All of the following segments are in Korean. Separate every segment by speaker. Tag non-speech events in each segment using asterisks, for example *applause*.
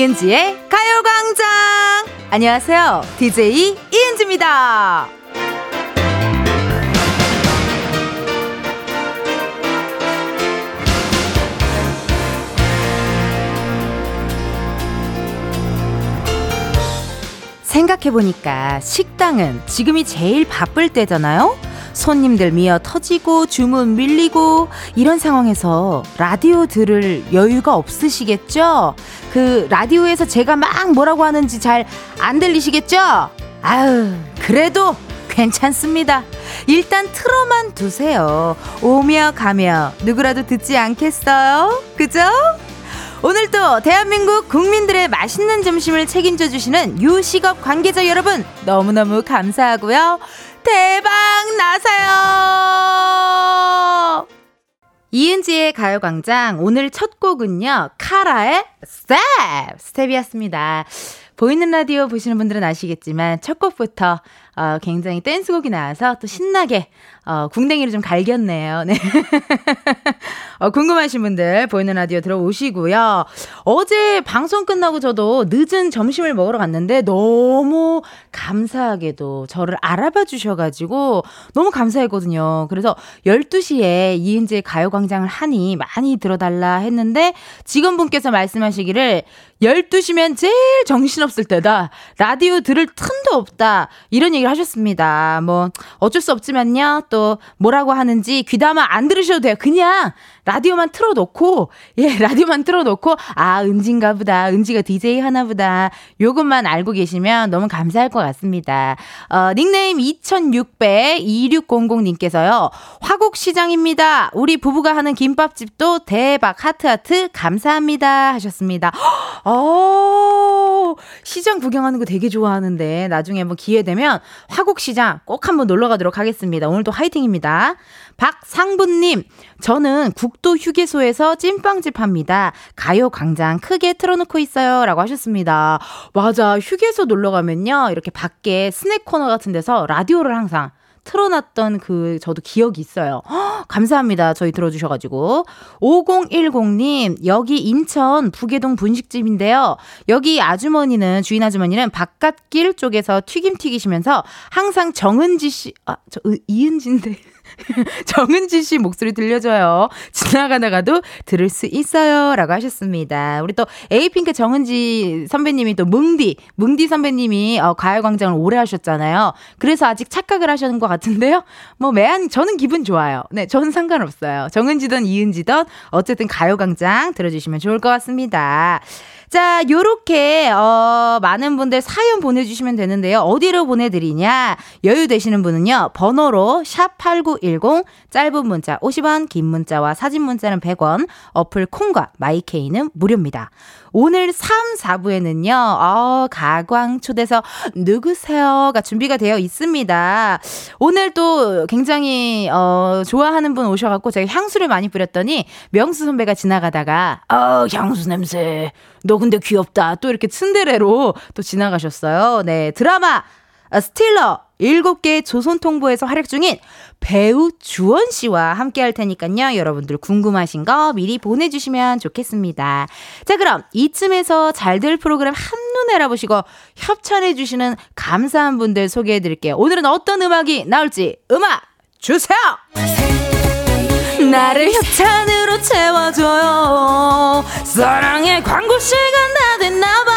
Speaker 1: 이은지의 가요광장! 안녕하세요. DJ 이은지입니다. 생각해보니까 식당은 지금이 제일 바쁠 때잖아요? 손님들 미어 터지고 주문 밀리고 이런 상황에서 라디오 들을 여유가 없으시겠죠? 그 라디오에서 제가 막 뭐라고 하는지 잘 안 들리시겠죠? 아유, 그래도 괜찮습니다. 일단 틀어만 두세요. 오며 가며 누구라도 듣지 않겠어요? 그죠? 오늘도 대한민국 국민들의 맛있는 점심을 책임져 주시는 유식업 관계자 여러분 너무너무 감사하고요. 대박 나세요! 이은지의 가요광장 오늘 첫 곡은요. 카라의 Step! Step이었습니다. 보이는 라디오 보시는 분들은 아시겠지만 첫 곡부터 어, 굉장히 댄스곡이 나와서 또 신나게 어, 궁뎅이를 좀 갈겼네요. 네. *laughs* 어, 궁금하신 분들 보이는 라디오 들어오시고요. 어제 방송 끝나고 저도 늦은 점심을 먹으러 갔는데 너무 감사하게도 저를 알아봐 주셔가지고 너무 감사했거든요. 그래서 12시에 이은지의 가요광장을 하니 많이 들어달라 했는데 직원분께서 말씀하시기를 12시면 제일 정신없을 때다. 라디오 들을 틈도 없다. 이런 얘기를 하셨습니다. 뭐 어쩔 수 없지만요. 또 뭐라고 하는지 귀담아 안 들으셔도 돼요. 그냥 라디오만 틀어놓고, 예, *laughs* 라디오만 틀어놓고, 아, 은지인가 보다. 은지가 DJ 하나 보다. 요것만 알고 계시면 너무 감사할 것 같습니다. 어, 닉네임 2600-2600님께서요, 화곡시장입니다. 우리 부부가 하는 김밥집도 대박, 하트하트, 감사합니다. 하셨습니다. *gasps* 어, 시장 구경하는 거 되게 좋아하는데, 나중에 한번 기회 되면 화곡시장 꼭 한번 놀러 가도록 하겠습니다. 오늘도 화이팅입니다. 박상분님, 저는 국도 휴게소에서 찐빵집 합니다. 가요 광장 크게 틀어놓고 있어요. 라고 하셨습니다. 맞아. 휴게소 놀러 가면요. 이렇게 밖에 스낵 코너 같은 데서 라디오를 항상 틀어놨던 그 저도 기억이 있어요. 허, *gasps* 감사합니다. 저희 들어주셔가지고 5010님 여기 인천 부계동 분식집인데요. 여기 아주머니는 주인 아주머니는 바깥길 쪽에서 튀김 튀기시면서 항상 정은지 씨, 아 저 이은지인데. *laughs* 정은지 씨 목소리 들려줘요. 지나가다가도 들을 수 있어요. 라고 하셨습니다. 우리 또 에이핑크 정은지 선배님이 또 뭉디, 뭉디 선배님이 어, 가요광장을 오래 하셨잖아요. 그래서 아직 착각을 하시는 것 같은데요. 뭐, 매한, 저는 기분 좋아요. 네, 저는 상관없어요. 정은지든 이은지든 어쨌든 가요광장 들어주시면 좋을 것 같습니다. 자, 요렇게, 어, 많은 분들 사연 보내주시면 되는데요. 어디로 보내드리냐? 여유 되시는 분은요, 번호로 샵8910, 짧은 문자 50원, 긴 문자와 사진 문자는 100원, 어플 콩과 마이케이는 무료입니다. 오늘 3, 4부에는요, 어, 가광 초대서 누구세요?가 준비가 되어 있습니다. 오늘 또 굉장히, 어, 좋아하는 분 오셔갖고 제가 향수를 많이 뿌렸더니 명수 선배가 지나가다가, 어, 향수 냄새. 너 근데 귀엽다. 또 이렇게 츤데레로 또 지나가셨어요. 네, 드라마, 스틸러 7개 조선통보에서 활약 중인 배우 주원 씨와 함께 할 테니까요. 여러분들 궁금하신 거 미리 보내주시면 좋겠습니다. 자, 그럼 이쯤에서 잘 될 프로그램 한눈에 알아보시고 협찬해주시는 감사한 분들 소개해 드릴게요. 오늘은 어떤 음악이 나올지 음악 주세요! 나를 협찬으로 채워줘요. 사랑의 광고 시간 다 됐나봐요.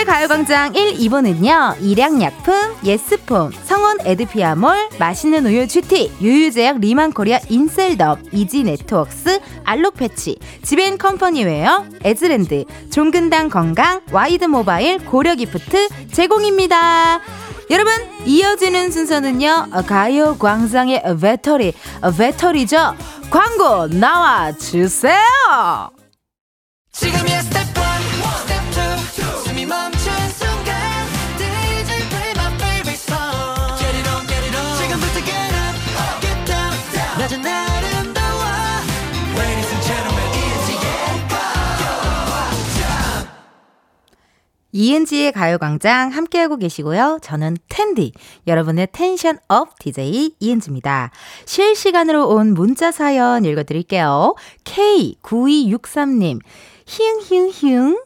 Speaker 1: 이은지의 가요광장 1, 2부는요, 일양약품, 예스폼, 성원 에드피아몰, 맛있는 우유 GT, 유유제약 리만코리아 인셀덥, 이지네트웍스, 알록패치, 지벤컴퍼니웨어, 에즈랜드, 종근당 건강, 와이드모바일, 고려기프트 제공입니다. 여러분, 이어지는 순서는요, 가요광장의 배터리, 배터리죠? 광고 나와 주세요! 지금이야 스텝 1, 스텝 이은지의 가요광장 이은지의 가요광장 함께하고 계시고요. 저는 텐디, 여러분의 tension up DJ 이은지입니다. 실시간으로 온 문자 사연 읽어드릴게요. K9263님, 히응히응히응.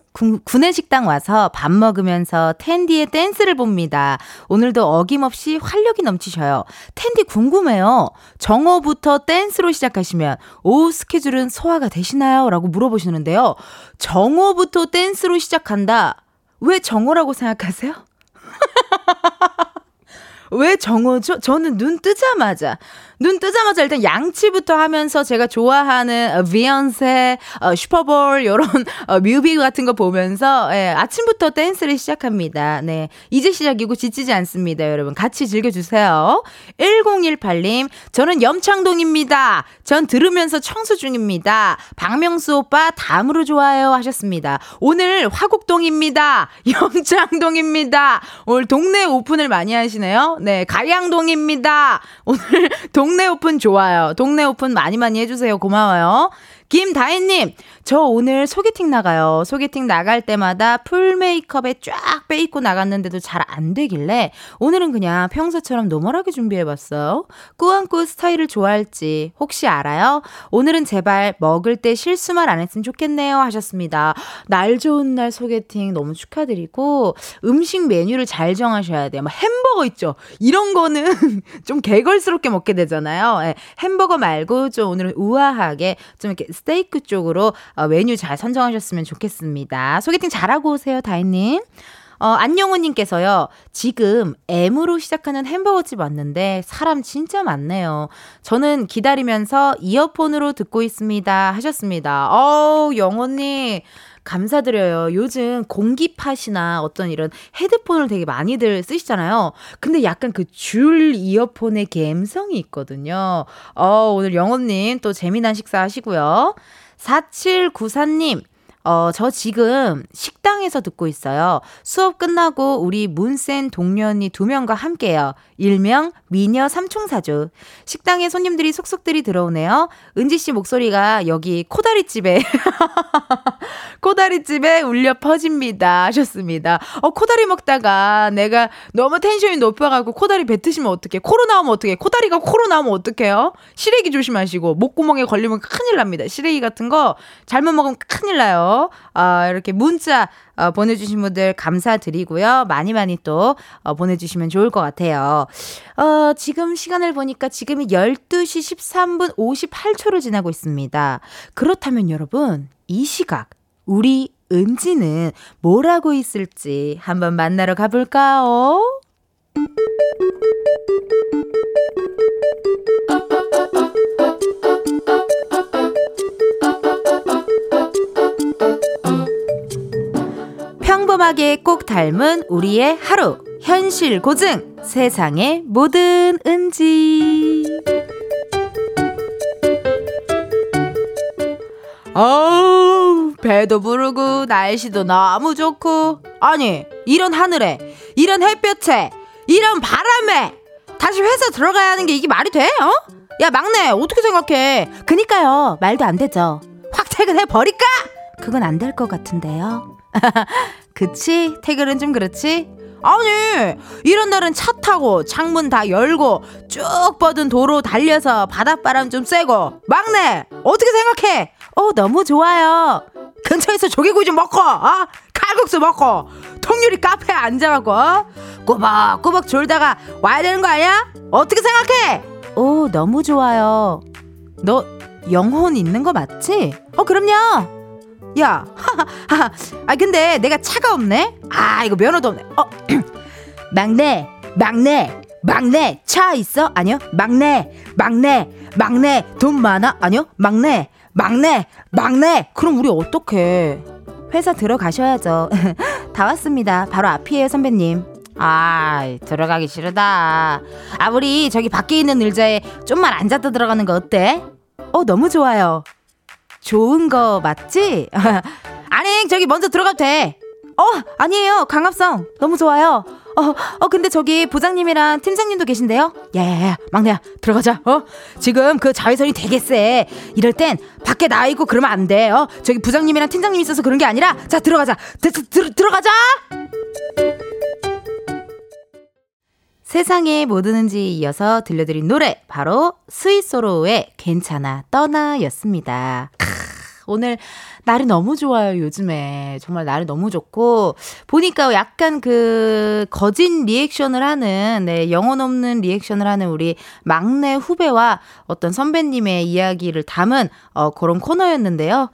Speaker 1: 구내식당 와서 밥 먹으면서 텐디의 댄스를 봅니다. 오늘도 어김없이 활력이 넘치셔요. 텐디 궁금해요. 정오부터 댄스로 시작하시면 오후 스케줄은 소화가 되시나요? 라고 물어보시는데요. 정오부터 댄스로 시작한다. 왜 정오라고 생각하세요? *laughs* 왜 정오죠? 저는 눈 뜨자마자 눈 뜨자마자 일단 양치부터 하면서 제가 좋아하는 어, 비욘세, 어, 슈퍼볼 이런 *laughs* 어, 뮤비 같은 거 보면서 예, 아침부터 댄스를 시작합니다. 네, 이제 시작이고 지치지 않습니다, 여러분. 같이 즐겨주세요. 1018님, 저는 염창동입니다. 전 들으면서 청소 중입니다. 박명수 오빠 다음으로 좋아요 하셨습니다. 오늘 화곡동입니다. *laughs* 염창동입니다. 오늘 동네 오픈을 많이 하시네요. 네, 가양동입니다. 오늘 동 동네 오픈 좋아요. 동네 오픈 많이 많이 해주세요. 고마워요. 김다혜님, 저 오늘 소개팅 나가요. 소개팅 나갈 때마다 full 메이크업에 쫙 빼입고 나갔는데도 잘 안 되길래 오늘은 그냥 평소처럼 normal하게 준비해봤어요. 꾸안꾸 스타일을 좋아할지 혹시 알아요? 오늘은 제발 먹을 때 실수만 안 했으면 좋겠네요. 하셨습니다. 날 좋은 날 소개팅 너무 축하드리고 음식 메뉴를 잘 정하셔야 돼요. 막 햄버거 있죠? 이런 거는 *laughs* 좀 개걸스럽게 먹게 되잖아요. 네, 햄버거 말고 좀 오늘은 우아하게 좀 이렇게 스테이크 쪽으로 어, 메뉴 잘 선정하셨으면 좋겠습니다. 소개팅 잘하고 오세요, 다혜님. 어, 안영호님께서요, 지금 M으로 시작하는 햄버거집 왔는데 사람 진짜 많네요. 저는 기다리면서 이어폰으로 듣고 있습니다. 하셨습니다. 어우, 영호님. 감사드려요. 요즘 공기팟이나 어떤 이런 헤드폰을 되게 많이들 쓰시잖아요. 근데 약간 그 줄 이어폰의 감성이 있거든요. 어, 오늘 영호님 또 재미난 식사 하시고요. 4794님, 어, 저 지금 식당에서 듣고 있어요. 수업 끝나고 우리 문센 동년이 두 명과 함께요. 일명 미녀 삼총사주. 식당에 손님들이 속속들이 들어오네요. 은지 씨 목소리가 여기 코다리집에 *laughs* 코다리집에 울려 퍼집니다. 하셨습니다. 어, 코다리 먹다가 내가 너무 텐션이 높아가고 코다리 뱉으시면 어떡해. 코로 나오면 어떡해. 코다리가 코로 나오면 어떡해요? 시래기 조심하시고 목구멍에 걸리면 큰일 납니다. 시래기 같은 거 잘못 먹으면 큰일 나요. 어, 이렇게 문자 어, 보내주신 분들 감사드리고요. 많이 많이 또 어, 보내주시면 좋을 것 같아요. 어, 지금 시간을 보니까 지금이 12시 13분 58초를 지나고 있습니다. 그렇다면 여러분, 이 시각, 우리 은지는 뭘 하고 있을지 한번 만나러 가볼까요? 평범하게 꼭 닮은 우리의 하루. 현실 고증. 세상의 모든 은지. 아우, 배도 부르고, 날씨도 너무 좋고. 아니, 이런 하늘에, 이런 햇볕에, 이런 바람에, 다시 회사 들어가야 하는 게 이게 말이 돼? 어? 야, 막내, 어떻게 생각해? 그니까요, 말도 안 되죠. 확 퇴근해 버릴까? 그건 안 될 것 같은데요. *laughs* 그치? 퇴근은 좀 그렇지? 아니, 이런 날은 차 타고 창문 다 열고 쭉 뻗은 도로 달려서 바닷바람 좀 쐬고 막내 어떻게 생각해? 어 너무 좋아요. 근처에서 조개구이 좀 먹고 어? 칼국수 먹고 통유리 카페에 앉아갖고 어? 꼬박꼬박 졸다가 와야 되는 거 아니야? 어떻게 생각해? 오 너무 좋아요. 너 영혼 있는 거 맞지? 어 그럼요. 야, 하하, *laughs* 아 근데 내가 차가 없네. 아 이거 면허도 없네. 어, *clears throat* 막내, 막내, 막내 차 있어? 아니요. 막내, 막내, 막내 돈 많아? 아니요. 막내, 막내, 막내. 그럼 우리 어떡해? 회사 들어가셔야죠. *laughs* 다 왔습니다. 바로 앞이에요, 선배님. 아, 들어가기 싫다. 아, 우리 저기 밖에 있는 의자에 좀만 앉았다 들어가는 거 어때? 어, 너무 좋아요. 좋은 거 맞지? *laughs* 아니, 저기 먼저 들어가도 돼. 어, 아니에요. 강압성. 너무 좋아요. 어, 어, 근데 저기 부장님이랑 팀장님도 계신데요? 야, 야, 야, 막내야, 들어가자, 어? 지금 그 자외선이 되게 세. 이럴 땐 밖에 나와 있고 그러면 안 돼, 어? 저기 부장님이랑 팀장님 있어서 그런 게 아니라, 자, 들어가자. 드, 드, 드, 들어가자! 세상에 뭐 드는지 이어서 들려드린 노래, 바로 스위소로의 괜찮아, 떠나 였습니다. 오늘 날이 너무 좋아요, 요즘에. 정말 날이 너무 좋고, 보니까 약간 그, 거진 리액션을 하는, 네, 영혼 없는 리액션을 하는 우리 막내 후배와 어떤 선배님의 이야기를 담은, 어, 그런 코너였는데요.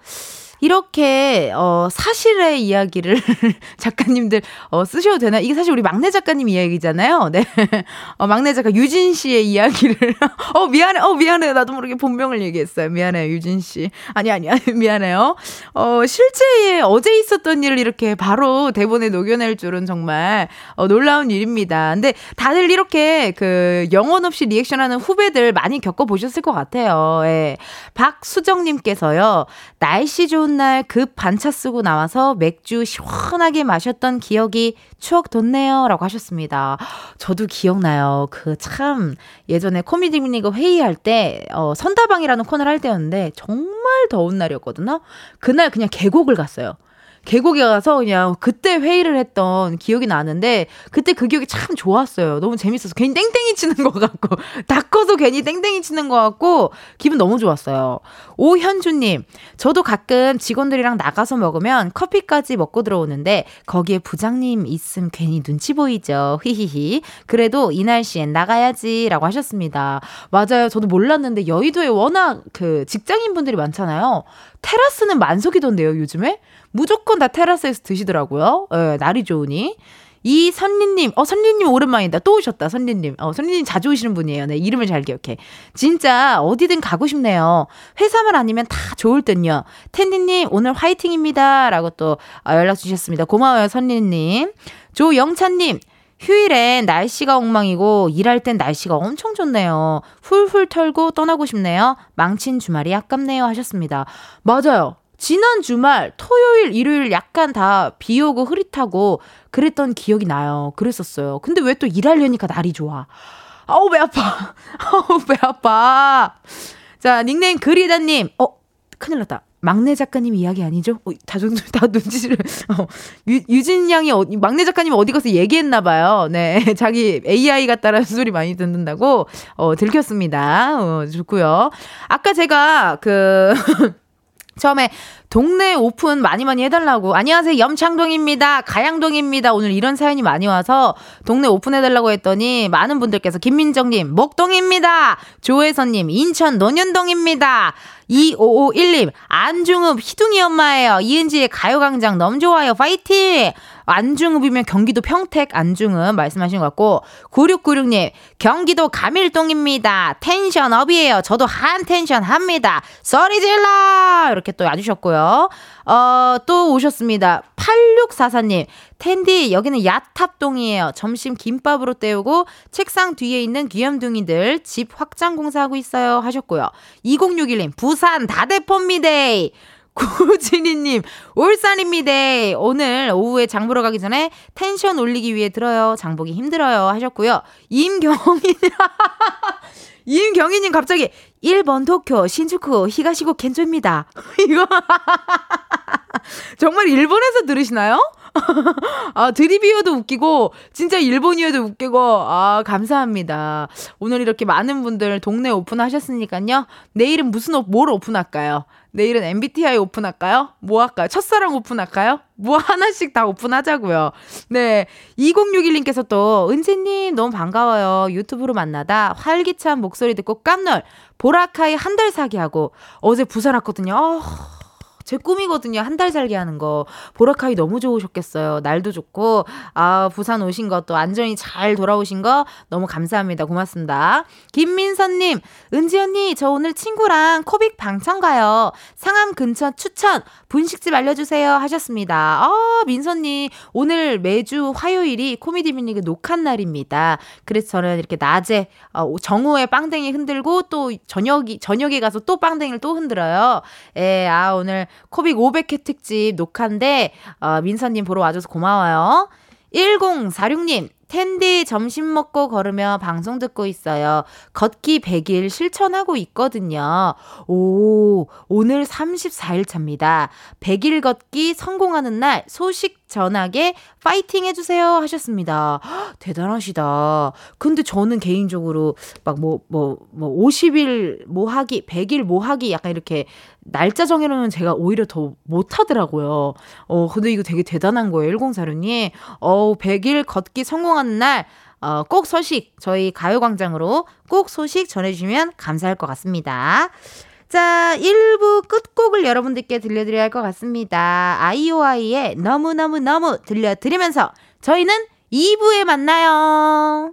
Speaker 1: 이렇게 어 사실의 이야기를 *laughs* 작가님들 어 쓰셔도 되나? 이게 사실 우리 막내 작가님 이야기잖아요. 네. 어 막내 작가 유진 씨의 이야기를 *laughs* 어 미안해. 어 미안해. 나도 모르게 본명을 얘기했어요. 미안해요. 유진 씨. 아니 아니 아니 *laughs* 미안해요. 어 실제 어제 있었던 일을 이렇게 바로 대본에 녹여낼 줄은 정말 어 놀라운 일입니다. 근데 다들 이렇게 그 영혼 없이 리액션하는 후배들 많이 겪어 보셨을 것 같아요. 예. 박수정 님께서요. 날씨 좋은 좋은 날급 반차 쓰고 나와서 맥주 시원하게 마셨던 기억이 추억 돋네요. 라고 하셨습니다. 저도 기억나요. 그 참 예전에 코미디 빅리그 회의할 때, 어, 선다방이라는 코너를 할 때였는데 정말 더운 날이었거든요. 그날 그냥 계곡을 갔어요. 계곡에 가서 그냥 그때 회의를 했던 기억이 나는데 그때 그 기억이 참 좋았어요. 너무 재밌어서 괜히 땡땡이 치는 것 같고 *laughs* 다 커서 괜히 땡땡이 치는 것 같고 기분 너무 좋았어요. 오현주님, 저도 가끔 직원들이랑 나가서 먹으면 커피까지 먹고 들어오는데 거기에 부장님 있음 괜히 눈치 보이죠. 히히히. 그래도 이 날씨엔 나가야지라고 하셨습니다. 맞아요. 저도 몰랐는데 여의도에 워낙 그 직장인 분들이 많잖아요. 테라스는 만석이던데요, 요즘에? 무조건 다 테라스에서 드시더라고요. 예, 날이 좋으니. 이 선리님, 어, 선리님 오랜만이다. 또 오셨다, 선리님. 어, 선리님 자주 오시는 분이에요. 네, 이름을 잘 기억해. 진짜 어디든 가고 싶네요. 회사만 아니면 다 좋을 듯요. 텐디님, 오늘 화이팅입니다. 라고 또 어, 연락 주셨습니다. 고마워요, 선리님. 조영찬님, 휴일엔 날씨가 엉망이고 일할 땐 날씨가 엄청 좋네요. 훌훌 털고 떠나고 싶네요. 망친 주말이 아깝네요 하셨습니다. 맞아요. 지난 주말 토요일 일요일 약간 다 비 오고 흐릿하고 그랬던 기억이 나요. 그랬었어요. 근데 왜 또 일하려니까 날이 좋아. 아우 배 아파. *laughs* 아우 배 아파. 자 닉네임 그리다님. 어 큰일 났다. 막내 작가님 이야기 아니죠? 어, 다, 다 눈치를. 어, 유, 유진 양이 어, 막내 작가님 어디 가서 얘기했나 봐요. 네. *laughs* 자기 AI 같다라는 소리 많이 듣는다고 어, 들켰습니다. 어, 좋고요. 아까 제가 그 *laughs* 처음에 동네 오픈 많이 많이 해달라고. 안녕하세요. 염창동입니다. 가양동입니다. 오늘 이런 사연이 많이 와서 동네 오픈 해달라고 했더니 많은 분들께서 김민정님, 목동입니다. 조혜선님, 인천 논현동입니다. 2551님, 안중읍 희둥이 엄마예요. 이은지의 가요광장 너무 좋아요. 파이팅! 안중읍이면 경기도 평택 안중읍 말씀하신 것 같고 9696님 경기도 가밀동입니다. tension up이에요. 저도 한 텐션 합니다. 소리 질러 이렇게 또 와주셨고요. 어, 또 오셨습니다. 8644님 텐디 여기는 야탑동이에요. 점심 김밥으로 때우고 책상 뒤에 있는 귀염둥이들 집 확장 공사하고 있어요 하셨고요. 2061님 부산 다대포입니다. *laughs* 구진이님, 울산입니다. 오늘 오후에 장 보러 가기 전에 텐션 올리기 위해 들어요. 장 보기 힘들어요. 하셨고요. 임경인, *laughs* 임경희님 갑자기 1번 도쿄, 신주쿠, 히가시고 겐조입니다. *laughs* 이거, 정말 일본에서 들으시나요? *laughs* 아, 드립이어도 웃기고, 진짜 일본이어도 웃기고, 아, 감사합니다. 오늘 이렇게 많은 분들 동네 오픈하셨으니까요. 내일은 무슨, 오, 뭘 오픈할까요? 내일은 MBTI 오픈할까요? 뭐 할까요? 첫사랑 오픈할까요? 뭐 하나씩 다 오픈하자고요. 네. 2061님께서 또, 은지님 너무 반가워요. 유튜브로 만나다 활기찬 목소리 듣고 깜놀. 보라카이 한 달 사기 하고, 어제 부산 왔거든요. 어... 제 꿈이거든요. 한 달 살게 하는 거. 보라카이 너무 좋으셨겠어요. 날도 좋고, 아, 부산 오신 것도 안전히 잘 돌아오신 거 너무 감사합니다. 고맙습니다. 김민선님, 은지 언니, 저 오늘 친구랑 코빅 방청 가요. 상암 근처 추천, 분식집 알려주세요. 하셨습니다. 아, 민선님, 오늘 매주 화요일이 코미디 뮤니그 녹화 날입니다. 그래서 저는 이렇게 낮에, 어, 정오에 빵댕이 흔들고 또 저녁이, 저녁에 가서 또 빵댕이를 또 흔들어요. 예, 아, 오늘 코빅 500회 특집 녹화인데, 어, 민서님 보러 와줘서 고마워요. 1046님, 텐디 점심 먹고 걸으며 방송 듣고 있어요. 걷기 100일 실천하고 있거든요. 오, 오늘 34일 차입니다. 100일 걷기 성공하는 날 소식 전하게 파이팅 해주세요 하셨습니다. 헉, 대단하시다. 근데 저는 개인적으로 막 뭐, 뭐, 뭐 50일 뭐 하기, 100일 뭐 하기 약간 이렇게 날짜 정해놓으면 제가 오히려 더 못하더라고요. 어, 근데 이거 되게 대단한 거예요. 1046님. 어, 100일 걷기 성공하는 날, 어, 꼭 소식, 저희 가요광장으로 꼭 소식 전해주시면 감사할 것 같습니다. 자, 1부 끝곡을 여러분들께 들려드려야 할 것 같습니다. 아이오아이의 너무너무너무 들려드리면서 저희는 2부에 만나요.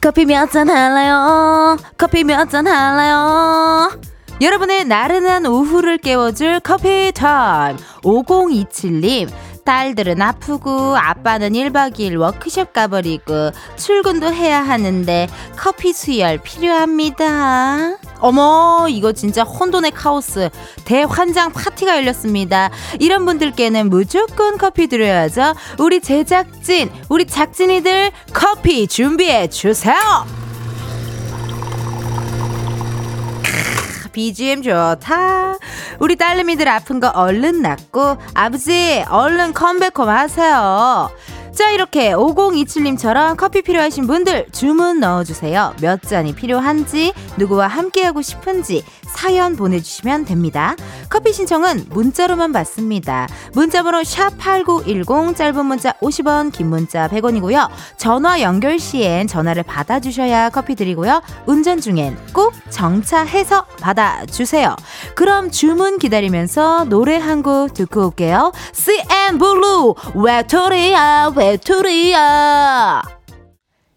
Speaker 1: 커피 몇 잔 할래요? 커피 몇 잔 할래요? 여러분의 나른한 오후를 깨워줄 커피 타임 5027님 딸들은 아프고 아빠는 1박 2일 워크숍 가버리고 출근도 해야 하는데 커피 수혈 필요합니다. 어머, 이거 진짜 혼돈의 카오스. 대환장 파티가 열렸습니다. 이런 분들께는 무조건 커피 드려야죠. 우리 제작진, 우리 작진이들 커피 준비해 주세요! BGM 좋다. 우리 딸내미들 아픈 거 얼른 낫고 아버지 얼른 컴백홈 하세요. 자, 이렇게 5027님처럼 커피 필요하신 분들 주문 넣어주세요. 몇 잔이 필요한지, 누구와 함께하고 싶은지 사연 보내주시면 됩니다. 커피 신청은 문자로만 받습니다. 문자번호 샵8910, 짧은 문자 50원, 긴 문자 100원이고요. 전화 연결 시엔 전화를 받아주셔야 커피 드리고요. 운전 중엔 꼭 정차해서 받아주세요. 그럼 주문 기다리면서 노래 한 곡 듣고 올게요. CN 블루, 외톨이야, 외톨이야.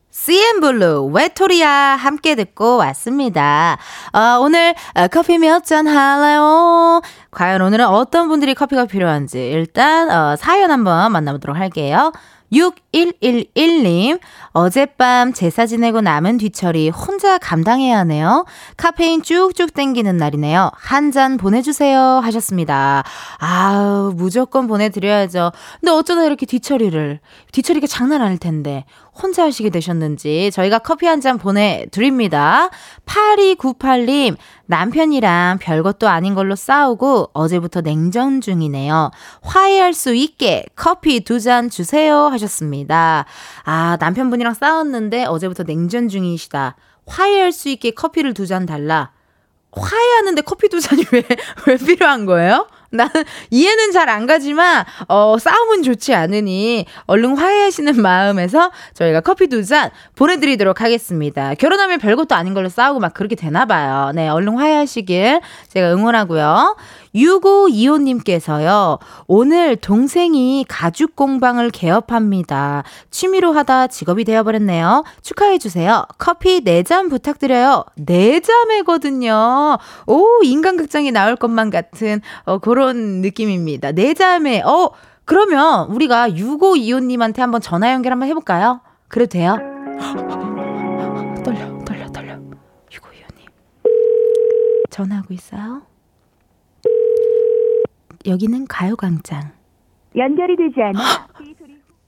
Speaker 1: CN블루, 외토리아 함께 듣고 왔습니다. 어, 오늘 어, 커피 몇 잔 할래요? 과연 오늘은 어떤 분들이 커피가 필요한지 일단 어, 사연 한번 만나보도록 할게요. 6111님, 어젯밤 제사 지내고 남은 뒤처리 혼자 감당해야 하네요. 카페인 쭉쭉 땡기는 날이네요. 한 잔 보내주세요. 하셨습니다. 아우, 무조건 보내드려야죠. 근데 어쩌다 이렇게 뒤처리를, 뒤처리가 장난 아닐 텐데, 혼자 하시게 되셨는지 저희가 커피 한 잔 보내드립니다. 8298님, 남편이랑 별것도 아닌 걸로 싸우고 어제부터 냉전 중이네요. 화해할 수 있게 커피 두 잔 주세요 하셨습니다. 아, 남편분이랑 싸웠는데 어제부터 냉전 중이시다. 화해할 수 있게 커피를 두 잔 달라. 화해하는데 커피 두 잔이 왜, *laughs* 왜 필요한 거예요? 나는 이해는 잘 안 가지만 어 싸움은 좋지 않으니 얼른 화해하시는 *laughs* 마음에서 저희가 커피 두 잔 보내드리도록 하겠습니다. 결혼하면 별것도 아닌 걸로 싸우고 막 그렇게 되나 봐요. 네, 얼른 화해하시길 제가 응원하고요. 6525님께서요, 오늘 동생이 가죽 공방을 개업합니다. 취미로 하다 직업이 되어버렸네요. 축하해주세요. 커피 4잔 부탁드려요. 4잔이거든요. 오, 인간극장이 나올 것만 같은, 어, 그런 느낌입니다. 4잔에, 어, 그러면 우리가 6525님한테 한번 전화 연결 한번 해볼까요? 그래도 돼요? *gasps* 떨려, 떨려, 떨려. 6525님. 전화하고 있어요? 여기는 가요광장.
Speaker 2: 연결이 되지 않아.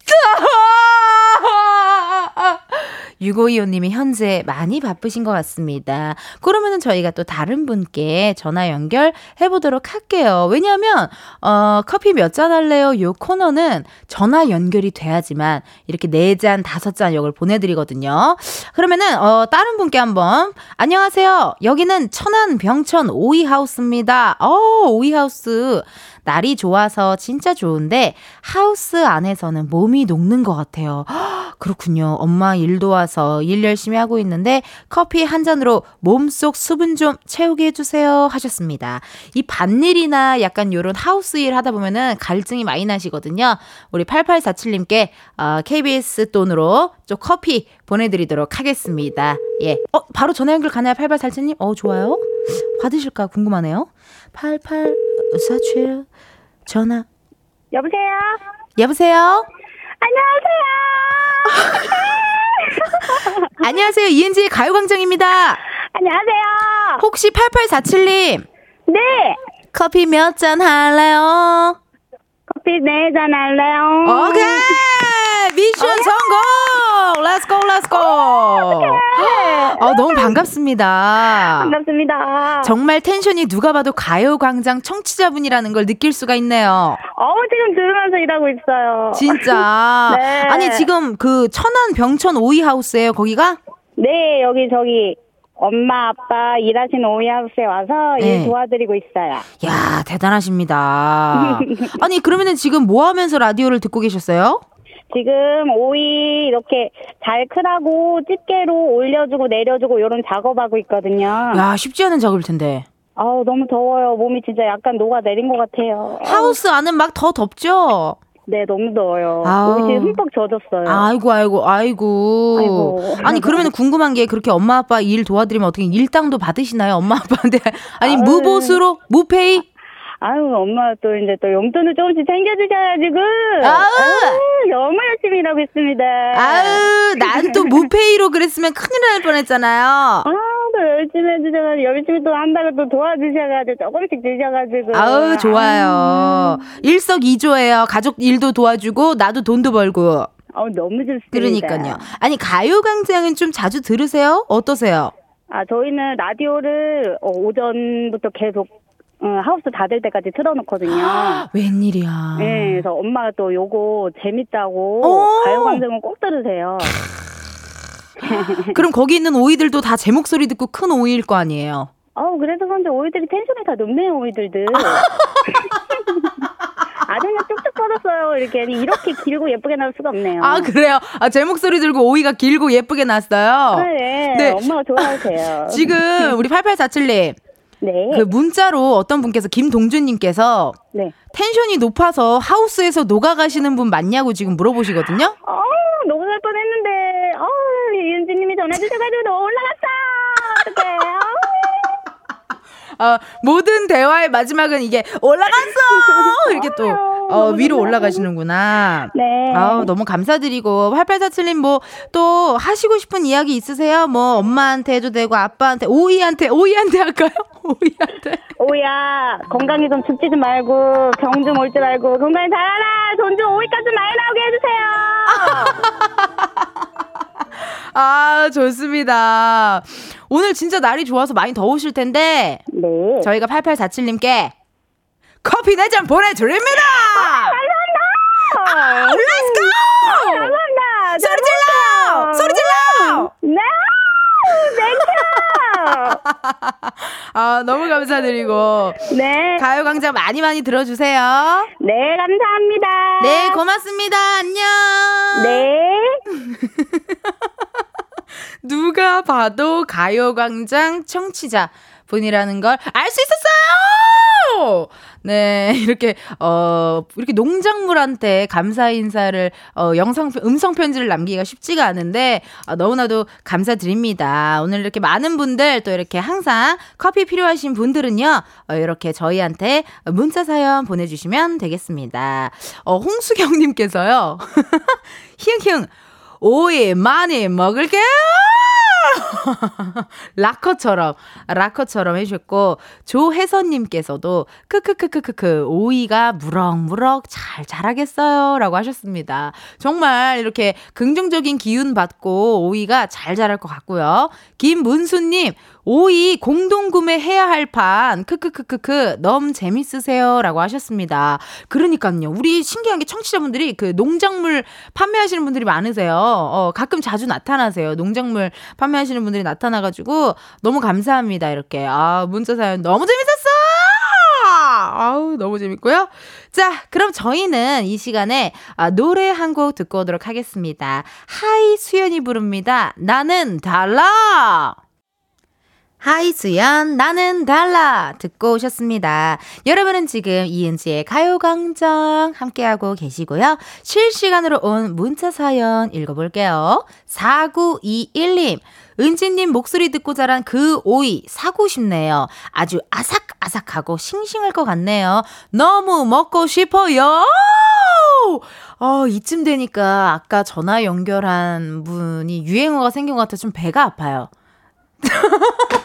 Speaker 2: *gasps* *laughs*
Speaker 1: 6525님이 현재 많이 바쁘신 것 같습니다. 그러면은 저희가 또 다른 분께 전화 연결해 보도록 할게요. 왜냐하면, 어, 커피 몇 잔 할래요? 요 코너는 전화 연결이 돼야지만 이렇게 네 잔, 다섯 잔 역을 보내드리거든요. 그러면은, 어, 다른 분께 한번. 안녕하세요. 여기는 천안 병천 오이 하우스입니다. 어, 오이 하우스. 날이 좋아서 진짜 좋은데 하우스 안에서는 몸이 녹는 것 같아요. *gasps* 그렇군요. 엄마 일 도와서 일 열심히 하고 있는데 커피 한 잔으로 몸속 수분 좀 채우게 해주세요 하셨습니다. 이 밭일이나 약간 요런 하우스 일 하다 보면은 갈증이 많이 나시거든요. 우리 8847님께 어, KBS 돈으로 좀 커피 보내드리도록 하겠습니다. 예. 어, 바로 전화 연결 가나요? 8847님? 어, 좋아요. 받으실까 궁금하네요. 8847 전화.
Speaker 2: 여보세요?
Speaker 1: 여보세요?
Speaker 2: 안녕하세요. *laughs*
Speaker 1: 안녕하세요. 이은지의 가요광장입니다.
Speaker 2: 안녕하세요.
Speaker 1: 혹시 8847님?
Speaker 2: 네.
Speaker 1: 커피 몇 잔 할래요?
Speaker 2: 커피 네잔 할래요?
Speaker 1: 오케이! 미션 성공! let's go, let's go! 어, 너무 반갑습니다.
Speaker 2: 반갑습니다.
Speaker 1: 정말 tension이 누가 봐도 가요광장 청취자분이라는 걸 느낄 수가 있네요.
Speaker 2: 어우, 지금 들으면서 일하고 있어요.
Speaker 1: 진짜. *laughs*
Speaker 2: 네.
Speaker 1: 아니, 지금 그 천안 병천 오이하우스예요 거기가?
Speaker 2: 네, 여기 저기 엄마, 아빠 일하시는 오이하우스에 와서
Speaker 1: 네.
Speaker 2: 일 도와드리고 있어요.
Speaker 1: 야 대단하십니다. *laughs* 아니, 그러면은 지금 뭐 하면서 라디오를 듣고 계셨어요?
Speaker 2: 지금 오이 이렇게 잘 크라고 집게로 올려주고 내려주고 이런 작업하고 있거든요.
Speaker 1: 야, 쉽지 않은 작업일 텐데.
Speaker 2: 아우, 너무 더워요. 몸이 진짜 약간 녹아 내린 것 같아요.
Speaker 1: 하우스 안은 막 더 덥죠?
Speaker 2: 네, 너무 더워요.
Speaker 1: 아우.
Speaker 2: 옷이 흠뻑 젖었어요.
Speaker 1: 아이고, 아이고, 아이고.
Speaker 2: 아이고.
Speaker 1: 아니, 그러면 궁금한 게 그렇게 엄마 아빠 일 도와드리면 어떻게 일당도 받으시나요? 엄마 아빠한테. *laughs* 아니,
Speaker 2: 아유.
Speaker 1: 무보수로? 무페이?
Speaker 2: 아유, 엄마 또 이제 또 용돈을 조금씩 챙겨주셔가지고.
Speaker 1: 아우.
Speaker 2: 너무 열심히 일하고 있습니다.
Speaker 1: 아유, 난 또 무페이로 그랬으면 큰일 날 뻔했잖아요.
Speaker 2: 아, 또 열심히 해주셔가지고, 열심히 또 한다고 또 도와주셔가지고, 조금씩 주셔가지고.
Speaker 1: 아우, 좋아요. 일석이조예요. 가족 일도 도와주고, 나도 돈도 벌고.
Speaker 2: 아우, 너무 좋습니다.
Speaker 1: 그러니까요. 아니, 가요광장은 좀 자주 들으세요? 어떠세요?
Speaker 2: 아, 저희는 라디오를 어, 오전부터 계속, 어, 하우스 닫을 때까지 틀어놓거든요.
Speaker 1: 웬일이야.
Speaker 2: 네, 그래서 엄마가 또 요거 재밌다고
Speaker 1: 오!
Speaker 2: 가요광장은 꼭 들으세요. *laughs*
Speaker 1: 그럼 거기 있는 오이들도 다 제 목소리 듣고 큰 오이일 거 아니에요?
Speaker 2: 어우, 그래서 그런지 오이들이 텐션이 다 높네요, 오이들들. 아주 그냥 쭉쭉 뻗었어요. 이렇게 이렇게 길고 예쁘게 나올 수가 없네요.
Speaker 1: 아, 그래요? 아, 제 목소리 들고 오이가 길고 예쁘게 났어요?
Speaker 2: 네,
Speaker 1: 네.
Speaker 2: 엄마가 좋아하세요. *laughs*
Speaker 1: 지금 우리 8847님,
Speaker 2: 네,
Speaker 1: 그 문자로 어떤 분께서, 김동준님께서
Speaker 2: 네.
Speaker 1: 텐션이 높아서 하우스에서 녹아가시는 분 맞냐고 지금 물어보시거든요?
Speaker 2: 어, 너무 살 뻔했는데, 어, 이은지님이 전화주셔가지고 너무 올라갔어. 어떡해. 아우.
Speaker 1: 어, 모든 대화의 마지막은 이게 올라갔어! *laughs* 이렇게 또, 어, 위로 올라가시는구나.
Speaker 2: 네.
Speaker 1: 아우, 너무 감사드리고, 8847님 뭐, 또 하시고 싶은 이야기 있으세요? 뭐, 엄마한테 해도 되고, 아빠한테, 오이한테, 오이한테 할까요? *laughs* 오이한테.
Speaker 2: 오야, 건강히 좀 죽지도 말고, 병 좀 올 줄 알고, 건강히 잘하라! 돈 좀 오이까지 많이 나오게 해주세요! *laughs*
Speaker 1: 아, 좋습니다. 오늘 진짜 날이 좋아서 많이 더우실 텐데,
Speaker 2: 네.
Speaker 1: 저희가 8847님께 커피 4잔 보내드립니다!
Speaker 2: 감사합니다!
Speaker 1: Let's go!
Speaker 2: 감사합니다!
Speaker 1: 소리 질러! 소리 질러!
Speaker 2: 네! Thank you!
Speaker 1: 아, 너무 감사드리고,
Speaker 2: 네.
Speaker 1: 가요광장 많이 많이 들어주세요.
Speaker 2: 네, 감사합니다.
Speaker 1: 네, 고맙습니다. 안녕!
Speaker 2: 네. *laughs*
Speaker 1: 누가 봐도 가요광장 청취자 분이라는 걸 알 수 있었어요! 네, *laughs* 이렇게, 어, 이렇게 농작물한테 감사 인사를, 어, 영상, 음성편지를 남기기가 쉽지가 않은데, 어, 너무나도 감사드립니다. 오늘 이렇게 많은 분들, 또 이렇게 항상 커피 필요하신 분들은요, 어, 이렇게 저희한테 문자 사연 보내주시면 되겠습니다. 어, 홍수경님께서요, *laughs* 히응히응, 오이 많이 먹을게요! *laughs* 락커처럼, 락커처럼 해주셨고, 조혜선님께서도, 크크크크크크, 오이가 무럭무럭 잘 자라겠어요. 라고 하셨습니다. 정말 이렇게 긍정적인 기운 받고 오이가 잘 자랄 것 같고요. 김문수님, 오이 공동구매 해야 할 판, 크크크크크, 너무 재밌으세요. 라고 하셨습니다. 그러니까요. 우리 신기한 게 청취자분들이 그 농작물 판매하시는 분들이 많으세요. 어, 가끔 자주 나타나세요. 농작물 판매 하시는 분들이 나타나가지고 너무 감사합니다. 이렇게. 아, 문자 사연 너무 재밌었어! 아우, 너무 재밌고요. 자, 그럼 저희는 이 시간에 아, 노래 한 곡 듣고 오도록 하겠습니다. 하이 수연이 부릅니다. 나는 달라! 하이 수연 나는 달라 듣고 오셨습니다. 여러분은 지금 이은지의 가요광장 함께하고 계시고요. 실시간으로 온 문자 사연 읽어볼게요. 4921님 은지님 목소리 듣고 자란 그 오이 사고 싶네요. 아주 아삭아삭하고 싱싱할 것 같네요. 너무 먹고 싶어요! 어, 이쯤 되니까 아까 전화 연결한 분이 유행어가 생긴 것 같아 좀 배가 아파요. *laughs*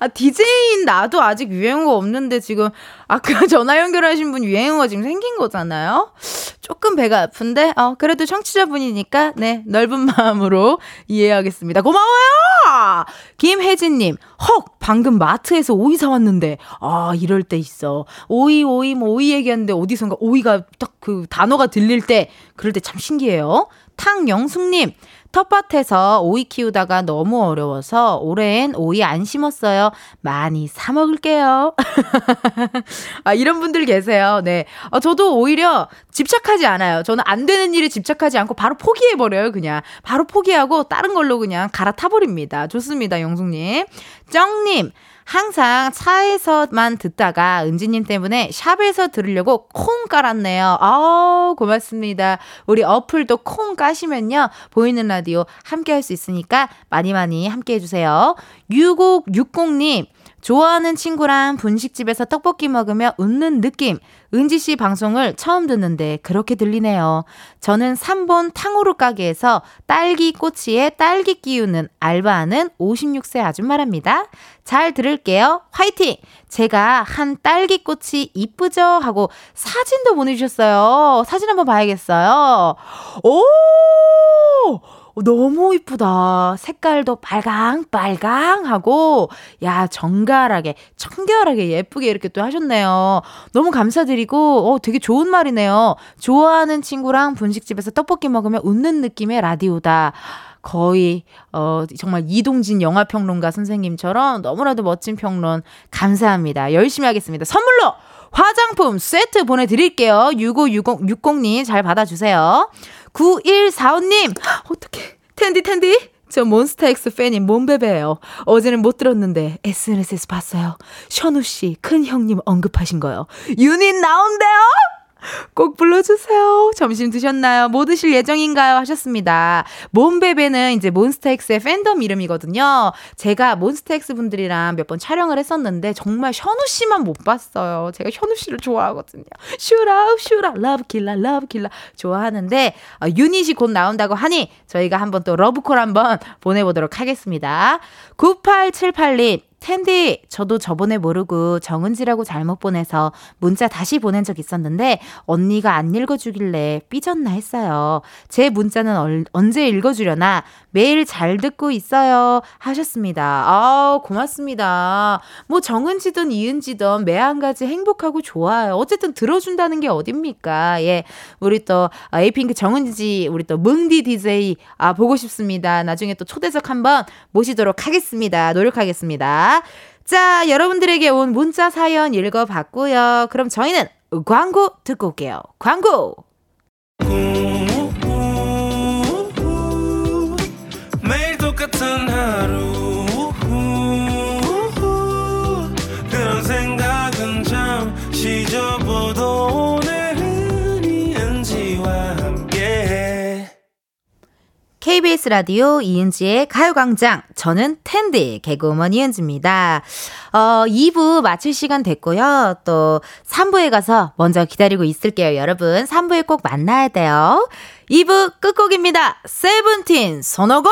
Speaker 1: 아, DJ인 나도 아직 유행어가 없는데 지금 아까 *laughs* 전화 연결하신 분 유행어가 지금 생긴 거잖아요? 조금 배가 아픈데, 어, 그래도 청취자분이니까, 네, 넓은 *laughs* 마음으로 이해하겠습니다. 고마워요! 김혜진님, 헉! 방금 마트에서 오이 사왔는데, 아, 이럴 때 있어. 오이, 오이, 뭐, 오이 얘기하는데 어디선가 오이가 딱 그 단어가 들릴 때, 그럴 때 참 신기해요. 탕영숙님, 텃밭에서 오이 키우다가 너무 어려워서 올해엔 오이 안 심었어요. 많이 사 먹을게요. *laughs* 아, 이런 분들 계세요. 네. 어, 저도 오히려 집착하지 않아요. 저는 안 되는 일에 집착하지 않고 바로 포기해버려요, 그냥. 바로 포기하고 다른 걸로 그냥 갈아타버립니다. 좋습니다, 영숙님. 쩡님, 항상 차에서만 듣다가 은지님 때문에 샵에서 들으려고 콩 깔았네요. 아 고맙습니다. 우리 어플도 콩 까시면요. 보이는 라디오 함께 할 수 있으니까 많이 많이 함께 해주세요. 6560님, 좋아하는 친구랑 분식집에서 떡볶이 먹으며 웃는 느낌. 은지 씨 방송을 처음 듣는데 그렇게 들리네요. 저는 3번 탕후루 가게에서 딸기 꼬치에 딸기 끼우는 알바하는 56세 아줌마랍니다. 잘 들을게요. 화이팅! 제가 한 딸기 꼬치 이쁘죠? 하고 사진도 보내주셨어요. 사진 한번 봐야겠어요. 오! 너무 이쁘다. 색깔도 빨강빨강하고, 야, 정갈하게, 청결하게 예쁘게 이렇게 또 하셨네요. 너무 감사드리고, 어, 되게 좋은 말이네요. 좋아하는 친구랑 분식집에서 떡볶이 먹으면 웃는 느낌의 라디오다. 거의 어 정말 이동진 영화 평론가 선생님처럼 너무나도 멋진 평론 감사합니다. 열심히 하겠습니다. 선물로 화장품 세트 보내 드릴게요. 6560님 잘 받아 주세요. 9145님, 어떻게, 텐디, 텐디? 저 몬스타엑스 팬인 몬베베예요. 어제는 못 들었는데 SNS에서 봤어요. 셔누 씨, 큰 형님 언급하신 거요. 유닛 나온대요? 꼭 불러주세요. 점심 드셨나요? 뭐 드실 예정인가요? 하셨습니다. 몬베베는 이제 몬스타엑스의 팬덤 이름이거든요. 제가 몬스타엑스 분들이랑 몇 번 촬영을 했었는데 정말 셔누 씨만 못 봤어요. 제가 셔누 씨를 좋아하거든요. 슈라, 슈라, 러브킬라, 러브킬라 좋아하는데 어, 유닛이 곧 나온다고 하니 저희가 한번 또 러브콜 한번 *laughs* 보내보도록 하겠습니다. 9878님, 텐디, 저도 저번에 모르고 정은지라고 잘못 보내서 문자 다시 보낸 적 있었는데 언니가 안 읽어주길래 삐졌나 했어요. 제 문자는 얼, 언제 읽어주려나 매일 잘 듣고 있어요. 하셨습니다. 아 고맙습니다. 뭐 정은지든 이은지든 매 한 가지 행복하고 좋아요. 어쨌든 들어준다는 게 어딥니까? 예. 우리 또 에이핑크 정은지, 우리 또 뭉디 DJ 아, 보고 싶습니다. 나중에 또 초대석 한번 모시도록 하겠습니다. 노력하겠습니다. 자, 여러분들에게 온 문자 사연 읽어봤고요. 그럼 저희는 광고 듣고 올게요. 광고! KBS 라디오 이은지의 가요광장 저는 텐디 개그우먼 이은지입니다. 어, 2부 마칠 시간 됐고요. 또 3부에 가서 먼저 기다리고 있을게요. 여러분 3부에 꼭 만나야 돼요. 2부 끝곡입니다. 세븐틴 손오공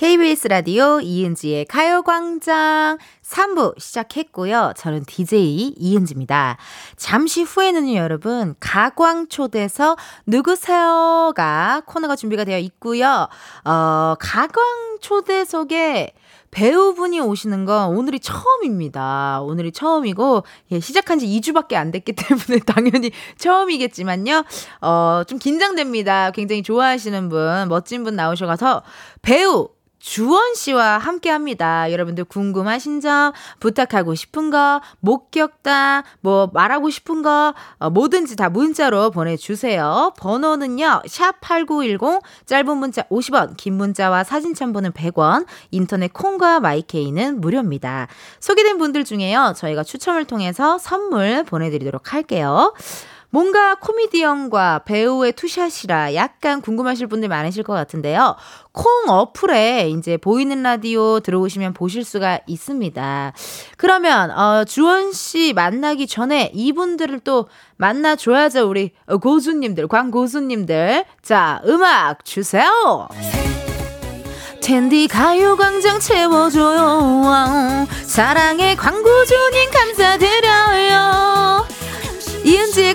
Speaker 1: KBS 라디오 이은지의 가요광장 3부 시작했고요. 저는 DJ 이은지입니다. 잠시 후에는요, 여러분, 가광초대서 누구세요가 코너가 준비가 되어 있고요. 어, 가광초대석에 배우분이 오시는 건 오늘이 처음입니다. 오늘이 처음이고, 예, 시작한 지 2주밖에 안 됐기 *laughs* 때문에 당연히 처음이겠지만요. 어, 좀 긴장됩니다. 굉장히 좋아하시는 분, 멋진 분 나오셔가서 배우, 주원 씨와 함께 합니다. 여러분들 궁금하신 점, 부탁하고 싶은 거, 목격담, 뭐 말하고 싶은 거, 어, 뭐든지 다 문자로 보내주세요. 번호는요, 샵8910, 짧은 문자 50원, 긴 문자와 사진 첨부는 100원, 인터넷 콩과 마이케이는 무료입니다. 소개된 분들 중에요, 저희가 추첨을 통해서 선물 보내드리도록 할게요. 뭔가 코미디언과 배우의 투샷이라 약간 궁금하실 분들 많으실 것 같은데요. 콩 어플에 이제 보이는 라디오 들어오시면 보실 수가 있습니다. 그러면 어, 주원 씨 만나기 전에 이분들을 또 만나 줘야죠. 우리 고수님들, 광고수님들. 자, 음악 주세요. 텐디 가요광장 채워줘요. 사랑의 광고주님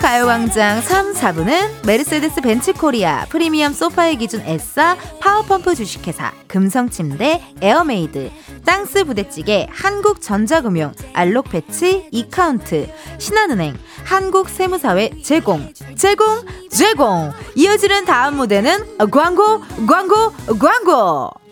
Speaker 1: 가요광장 3, 4부는 메르세데스 벤츠 코리아, 프리미엄 소파의 기준 에싸, 파워펌프 주식회사, 금성침대, 에어메이드, 땅스 부대찌개, 한국전자금융, 알록패치, 이카운트, 신한은행, 한국세무사회 제공, 제공, 제공! 이어지는 다음 무대는 광고, 광고, 광고!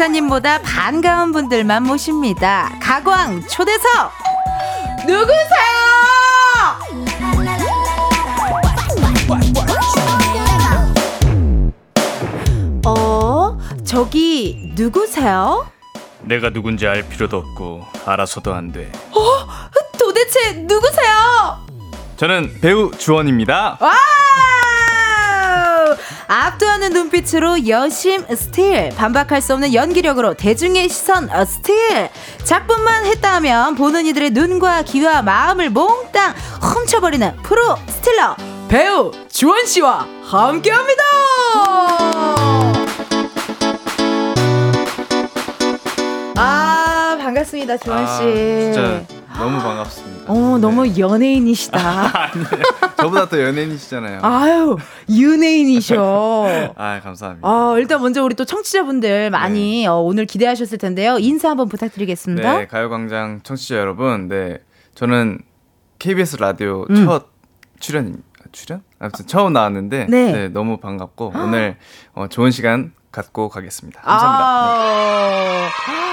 Speaker 1: 기사님보다 반가운 분들만 모십니다. 가광 초대석 누구세요? 어, 저기 누구세요?
Speaker 3: 내가 누군지 알 필요도 없고 알아서도 안 돼.
Speaker 1: 어, 도대체 누구세요?
Speaker 3: 저는 배우 주원입니다.
Speaker 1: 와! 압도하는 눈빛으로 여심 steal 반박할 수 없는 연기력으로 대중의 시선 steal 작품만 했다 하면 보는 이들의 눈과 귀와 마음을 몽땅 훔쳐버리는 프로 stealer 배우 주원 씨와 함께합니다. 아 반갑습니다 주원 씨. 아,
Speaker 3: 너무 반갑습니다.
Speaker 1: 어, 너무 *laughs* 네. 연예인이시다.
Speaker 3: 저보다 더 연예인이시잖아요.
Speaker 1: 아유, 윤예인이셔.
Speaker 3: 아, 감사합니다.
Speaker 1: 아, 일단 먼저 우리 또 청취자분들 많이 네. 어, 오늘 기대하셨을 텐데요. 인사 한번 부탁드리겠습니다.
Speaker 3: 네, 가요광장 청취자 여러분, 네, 저는 KBS 라디오 음. 첫 출연, 출연? 아무튼 처음 나왔는데, 네, 네 너무 반갑고 오늘 어, 좋은 시간 갖고 가겠습니다. 감사합니다. 아~
Speaker 1: 네. *laughs*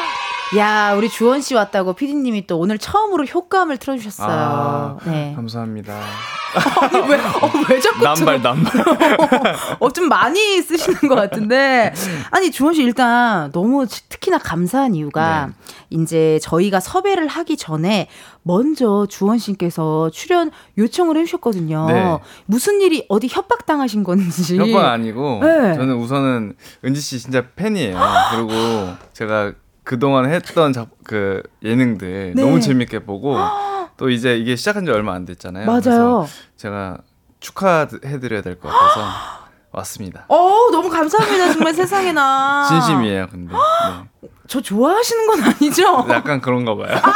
Speaker 1: 야, 우리 주원 씨 왔다고 피디님이 또 오늘 처음으로 효과음을 틀어주셨어요. 아,
Speaker 3: 네. 감사합니다. *laughs*
Speaker 1: 아니, 왜, 어, 왜 자꾸.
Speaker 3: 남발, 남발. *laughs*
Speaker 1: 어, 좀 많이 쓰시는 것 같은데. 아니, 주원 씨 일단 너무 특히나 감사한 이유가 네. 이제 저희가 섭외를 하기 전에 먼저 주원 씨께서 출연 요청을 해주셨거든요. 네. 무슨 일이 어디 협박당하신 건지.
Speaker 3: 협박 아니고. 네. 저는 우선은 은지 씨 진짜 팬이에요. 그리고 제가 그동안 했던 자, 그 예능들 네. 너무 재밌게 보고 *gasps* 또 이제 이게 시작한 지 얼마 안 됐잖아요.
Speaker 1: 맞아요.
Speaker 3: 제가 축하해드려야 될 것 같아서 *gasps* 왔습니다.
Speaker 1: 어, 너무 감사합니다. 정말 세상에나. *laughs*
Speaker 3: 진심이에요, 근데. *gasps* 네.
Speaker 1: 저 좋아하시는 건 아니죠? *laughs*
Speaker 3: 약간 그런가 봐요. 아,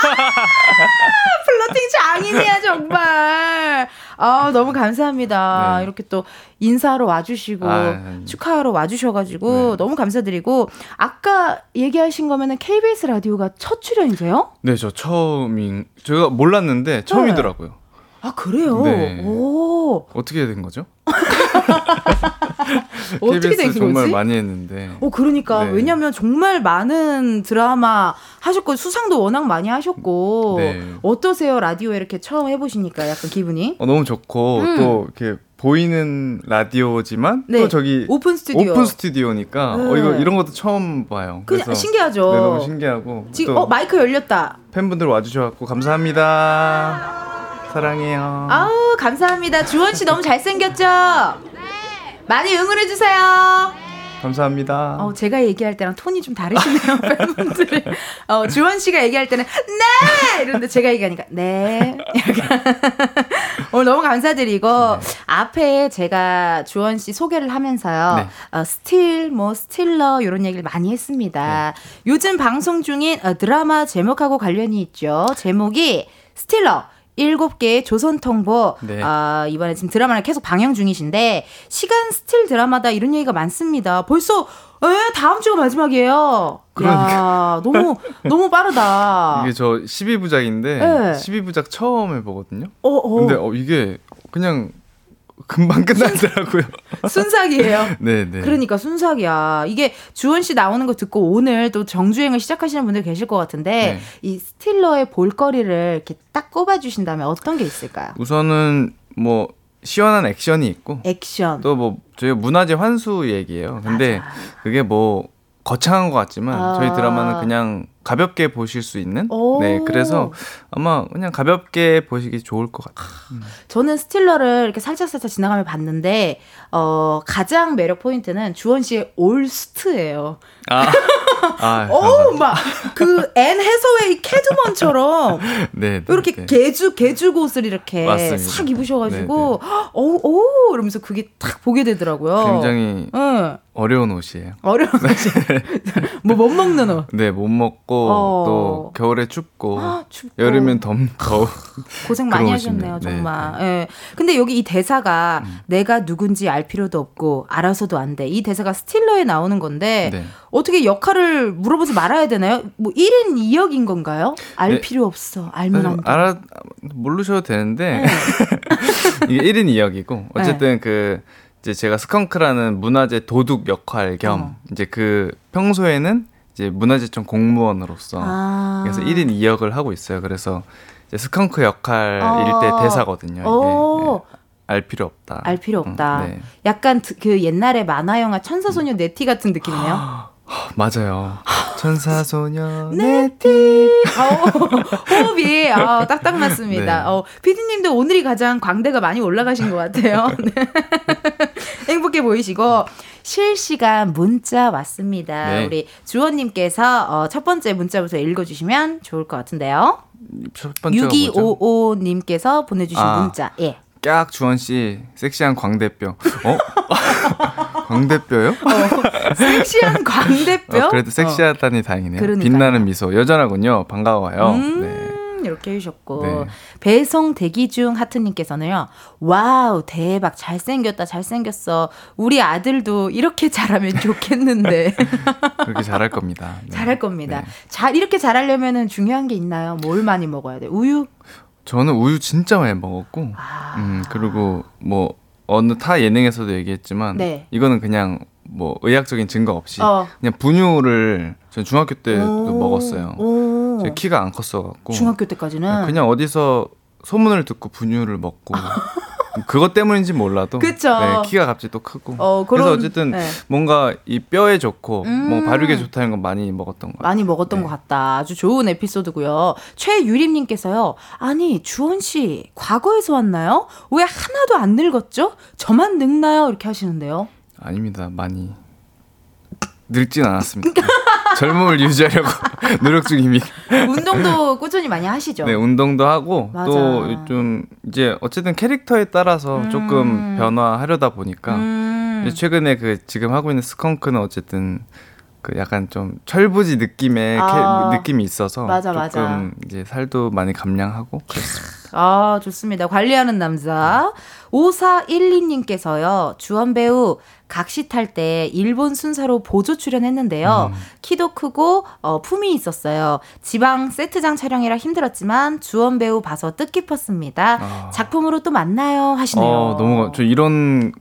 Speaker 1: 플러팅 장인이야, 정말. 아, 너무 감사합니다. 네. 이렇게 또 인사하러 와주시고, 아, 축하하러 와주셔가지고, 네. 너무 감사드리고, 아까 얘기하신 거면은 KBS 라디오가 첫 출연이세요?
Speaker 3: 네, 저 처음인, 제가 몰랐는데 처음이더라고요. 네.
Speaker 1: 아, 그래요?
Speaker 3: 네.
Speaker 1: 오.
Speaker 3: 어떻게 된 거죠? *laughs* *laughs*
Speaker 1: 어떻게 된
Speaker 3: 거지? 정말 많이 했는데.
Speaker 1: 어, 그러니까. 네. 왜냐면 정말 많은 드라마 하셨고, 수상도 워낙 많이 하셨고. 네. 어떠세요? 라디오에 이렇게 처음 해보시니까 약간 기분이?
Speaker 3: 어, 너무 좋고, 음. 또 이렇게 보이는 라디오지만 네. 또 저기
Speaker 1: 오픈 스튜디오
Speaker 3: 오픈 스튜디오니까 네. 어 이거 이런 것도 처음 봐요.
Speaker 1: 그래서 신기하죠.
Speaker 3: 네, 너무 신기하고
Speaker 1: 지금 어 마이크 열렸다.
Speaker 3: 팬분들 와주셔갖고 감사합니다. 사랑해요.
Speaker 1: 아우 감사합니다. 주원 씨 너무 잘생겼죠? 네. 많이 응원해 주세요.
Speaker 3: 감사합니다.
Speaker 1: 어, 제가 얘기할 때랑 톤이 좀 다르시네요, *laughs* 팬분들. 어, 주원 씨가 얘기할 때는, 네! 이런데 제가 얘기하니까, 네. *laughs* 오늘 너무 감사드리고, 네. 앞에 제가 주원 씨 소개를 하면서요, 네. 어, steal, 뭐, stealer, 이런 얘기를 많이 했습니다. 네. 요즘 방송 중인 어, 드라마 제목하고 관련이 있죠. 제목이 스틸러. 일곱 개의 조선통보 네. 아, 이번에 지금 드라마를 계속 방영 중이신데 시간 steal 드라마다 이런 얘기가 많습니다. 벌써 에 다음 주가 마지막이에요. 그러니까. 야, 너무 너무 빠르다.
Speaker 3: 이게 저 12부작인데 네. 12부작 처음 해보거든요. 어, 어. 근데 어, 이게 그냥 금방 끝나더라고요.
Speaker 1: 순삭이에요. *laughs* 네, 네. 그러니까 순삭이야. 이게 주원 씨 나오는 거 듣고 오늘 또 정주행을 시작하시는 분들 계실 것 같은데 네. 이 스틸러의 볼거리를 이렇게 딱 꼽아 주신다면 어떤 게 있을까요?
Speaker 3: 우선은 뭐 시원한 액션이 있고
Speaker 1: 액션
Speaker 3: 또 뭐 저희 문화재 환수 얘기예요. 근데 맞아. 그게 뭐 거창한 것 같지만 아. 저희 드라마는 그냥 가볍게 보실 수 있는 네 그래서 아마 그냥 가볍게 보시기 좋을 것 같아요. 음.
Speaker 1: 저는 스틸러를 이렇게 살짝 살짝 지나가며 봤는데 어 가장 매력 포인트는 주원 씨의 올슈트예요. 아, *laughs* 아 어막그 앤 해서웨이 캣우먼처럼 *laughs* 네, 네, 이렇게 네. 가죽 가죽 옷을 이렇게 맞습니다. 싹 입으셔가지고 어오 네, 이러면서 그게 딱 보게 되더라고요.
Speaker 3: 굉장히 네. 어려운 옷이에요.
Speaker 1: 어려운 옷이 *laughs* 뭐못 먹는 옷.
Speaker 3: 네, 못 먹고 어. 또 겨울에 춥고, 아, 춥고. 여름엔 덤 더워. *laughs*
Speaker 1: 고생 많이 하셨네요, 네, 정말. 네, 네. 예. 근데 여기 이 대사가 음. 내가 누군지 알 필요도 없고 알아서도 안 돼. 이 대사가 스틸러에 나오는 건데 네. 어떻게 역할을 물어보지 말아야 되나요? 뭐 1인 2역인 건가요? 알 네. 필요 없어. 알면 안 돼.
Speaker 3: 알아 모르셔도 되는데 네. *laughs* 이게 1인 2역이고 어쨌든 그 이제 제가 스컹크라는 문화재 도둑 역할 겸 어. 이제 그 평소에는 이제 문화재청 공무원으로서 아. 그래서 1인 2역을 하고 있어요. 그래서 이제 스컹크 역할일 어. 때 대사거든요. 이게. 어. 네. 알 필요 없다.
Speaker 1: 알 필요 없다. 어, 네. 약간 그 옛날에 만화 영화 천사소녀 네티 같은 느낌이네요.
Speaker 3: 맞아요. 천사 소녀
Speaker 1: 네티. 어, 호흡이 어, 딱딱 맞습니다. 네. 어, 피디님도 오늘이 가장 광대가 많이 올라가신 것 같아요. *laughs* 네. 행복해 보이시고 실시간 문자 왔습니다. 네. 우리 주원님께서 어, 첫 번째 문자부터 읽어주시면 좋을 것 같은데요. 첫 번째 6255님께서 보내주신 아. 문자. 예.
Speaker 3: 깍 주원 씨 섹시한 광대뼈. 어? *laughs* 광대뼈요? 어,
Speaker 1: 섹시한 광대뼈?
Speaker 3: 어, 그래도 섹시하다니 어. 다행이네요. 그러니까요. 빛나는 미소 여전하군요. 반가워요. 음, 네.
Speaker 1: 이렇게 해주셨고 네. 배송 대기 중 하트님께서는요. wow 대박 잘생겼다 잘생겼어. 우리 아들도 이렇게 자라면 좋겠는데. *laughs*
Speaker 3: 그렇게 자랄 겁니다.
Speaker 1: 네. 자랄 겁니다. 네. 잘 이렇게 자라려면은 중요한 게 있나요? 뭘 많이 먹어야 돼? 우유?
Speaker 3: 저는 우유 진짜 많이 먹었고, 아. 음, 그리고 뭐, 어느 타 예능에서도 얘기했지만, 네. 이거는 그냥 뭐, 의학적인 증거 없이, 어. 그냥 분유를 전 중학교 때도 오. 먹었어요. 오. 제 키가 안 컸어갖고.
Speaker 1: 중학교 때까지는?
Speaker 3: 그냥 어디서 소문을 듣고 분유를 먹고, *laughs* 그것 때문인지 몰라도 그쵸. 네, 키가 갑자기 또 크고 어, 그런, 그래서 어쨌든 네. 뭔가 이 뼈에 좋고 음. 뭐 발육에 좋다는 건 많이 먹었던 거
Speaker 1: 많이 먹었던 네. 것 같다 아주 좋은 에피소드고요 최유림님께서요 아니 주원 씨 과거에서 왔나요 왜 하나도 안 늙었죠 저만 늙나요 이렇게 하시는데요
Speaker 3: 아닙니다 많이 늙진 않았습니다. *laughs* 젊음을 유지하려고 *laughs* 노력 중입니다.
Speaker 1: 운동도 꾸준히 많이 하시죠?
Speaker 3: 네, 운동도 하고 또 좀 이제 어쨌든 캐릭터에 따라서 음. 조금 변화하려다 보니까 음. 최근에 그 지금 하고 있는 스컹크는 어쨌든 그 약간 좀 철부지 느낌의 아. 캐, 느낌이 있어서 맞아, 조금 맞아. 이제 살도 많이 감량하고 그렇습니다.
Speaker 1: 아, 좋습니다. 관리하는 남자. 5412님께서요, 주원 배우 각시 탈 때 일본 순사로 보조 출연했는데요. 음. 키도 크고, 어, 품이 있었어요. 지방 세트장 촬영이라 힘들었지만, 주원 배우 봐서 뜻깊었습니다. 아. 작품으로 또 만나요. 하시네요. 어,
Speaker 3: 너무, 저 이런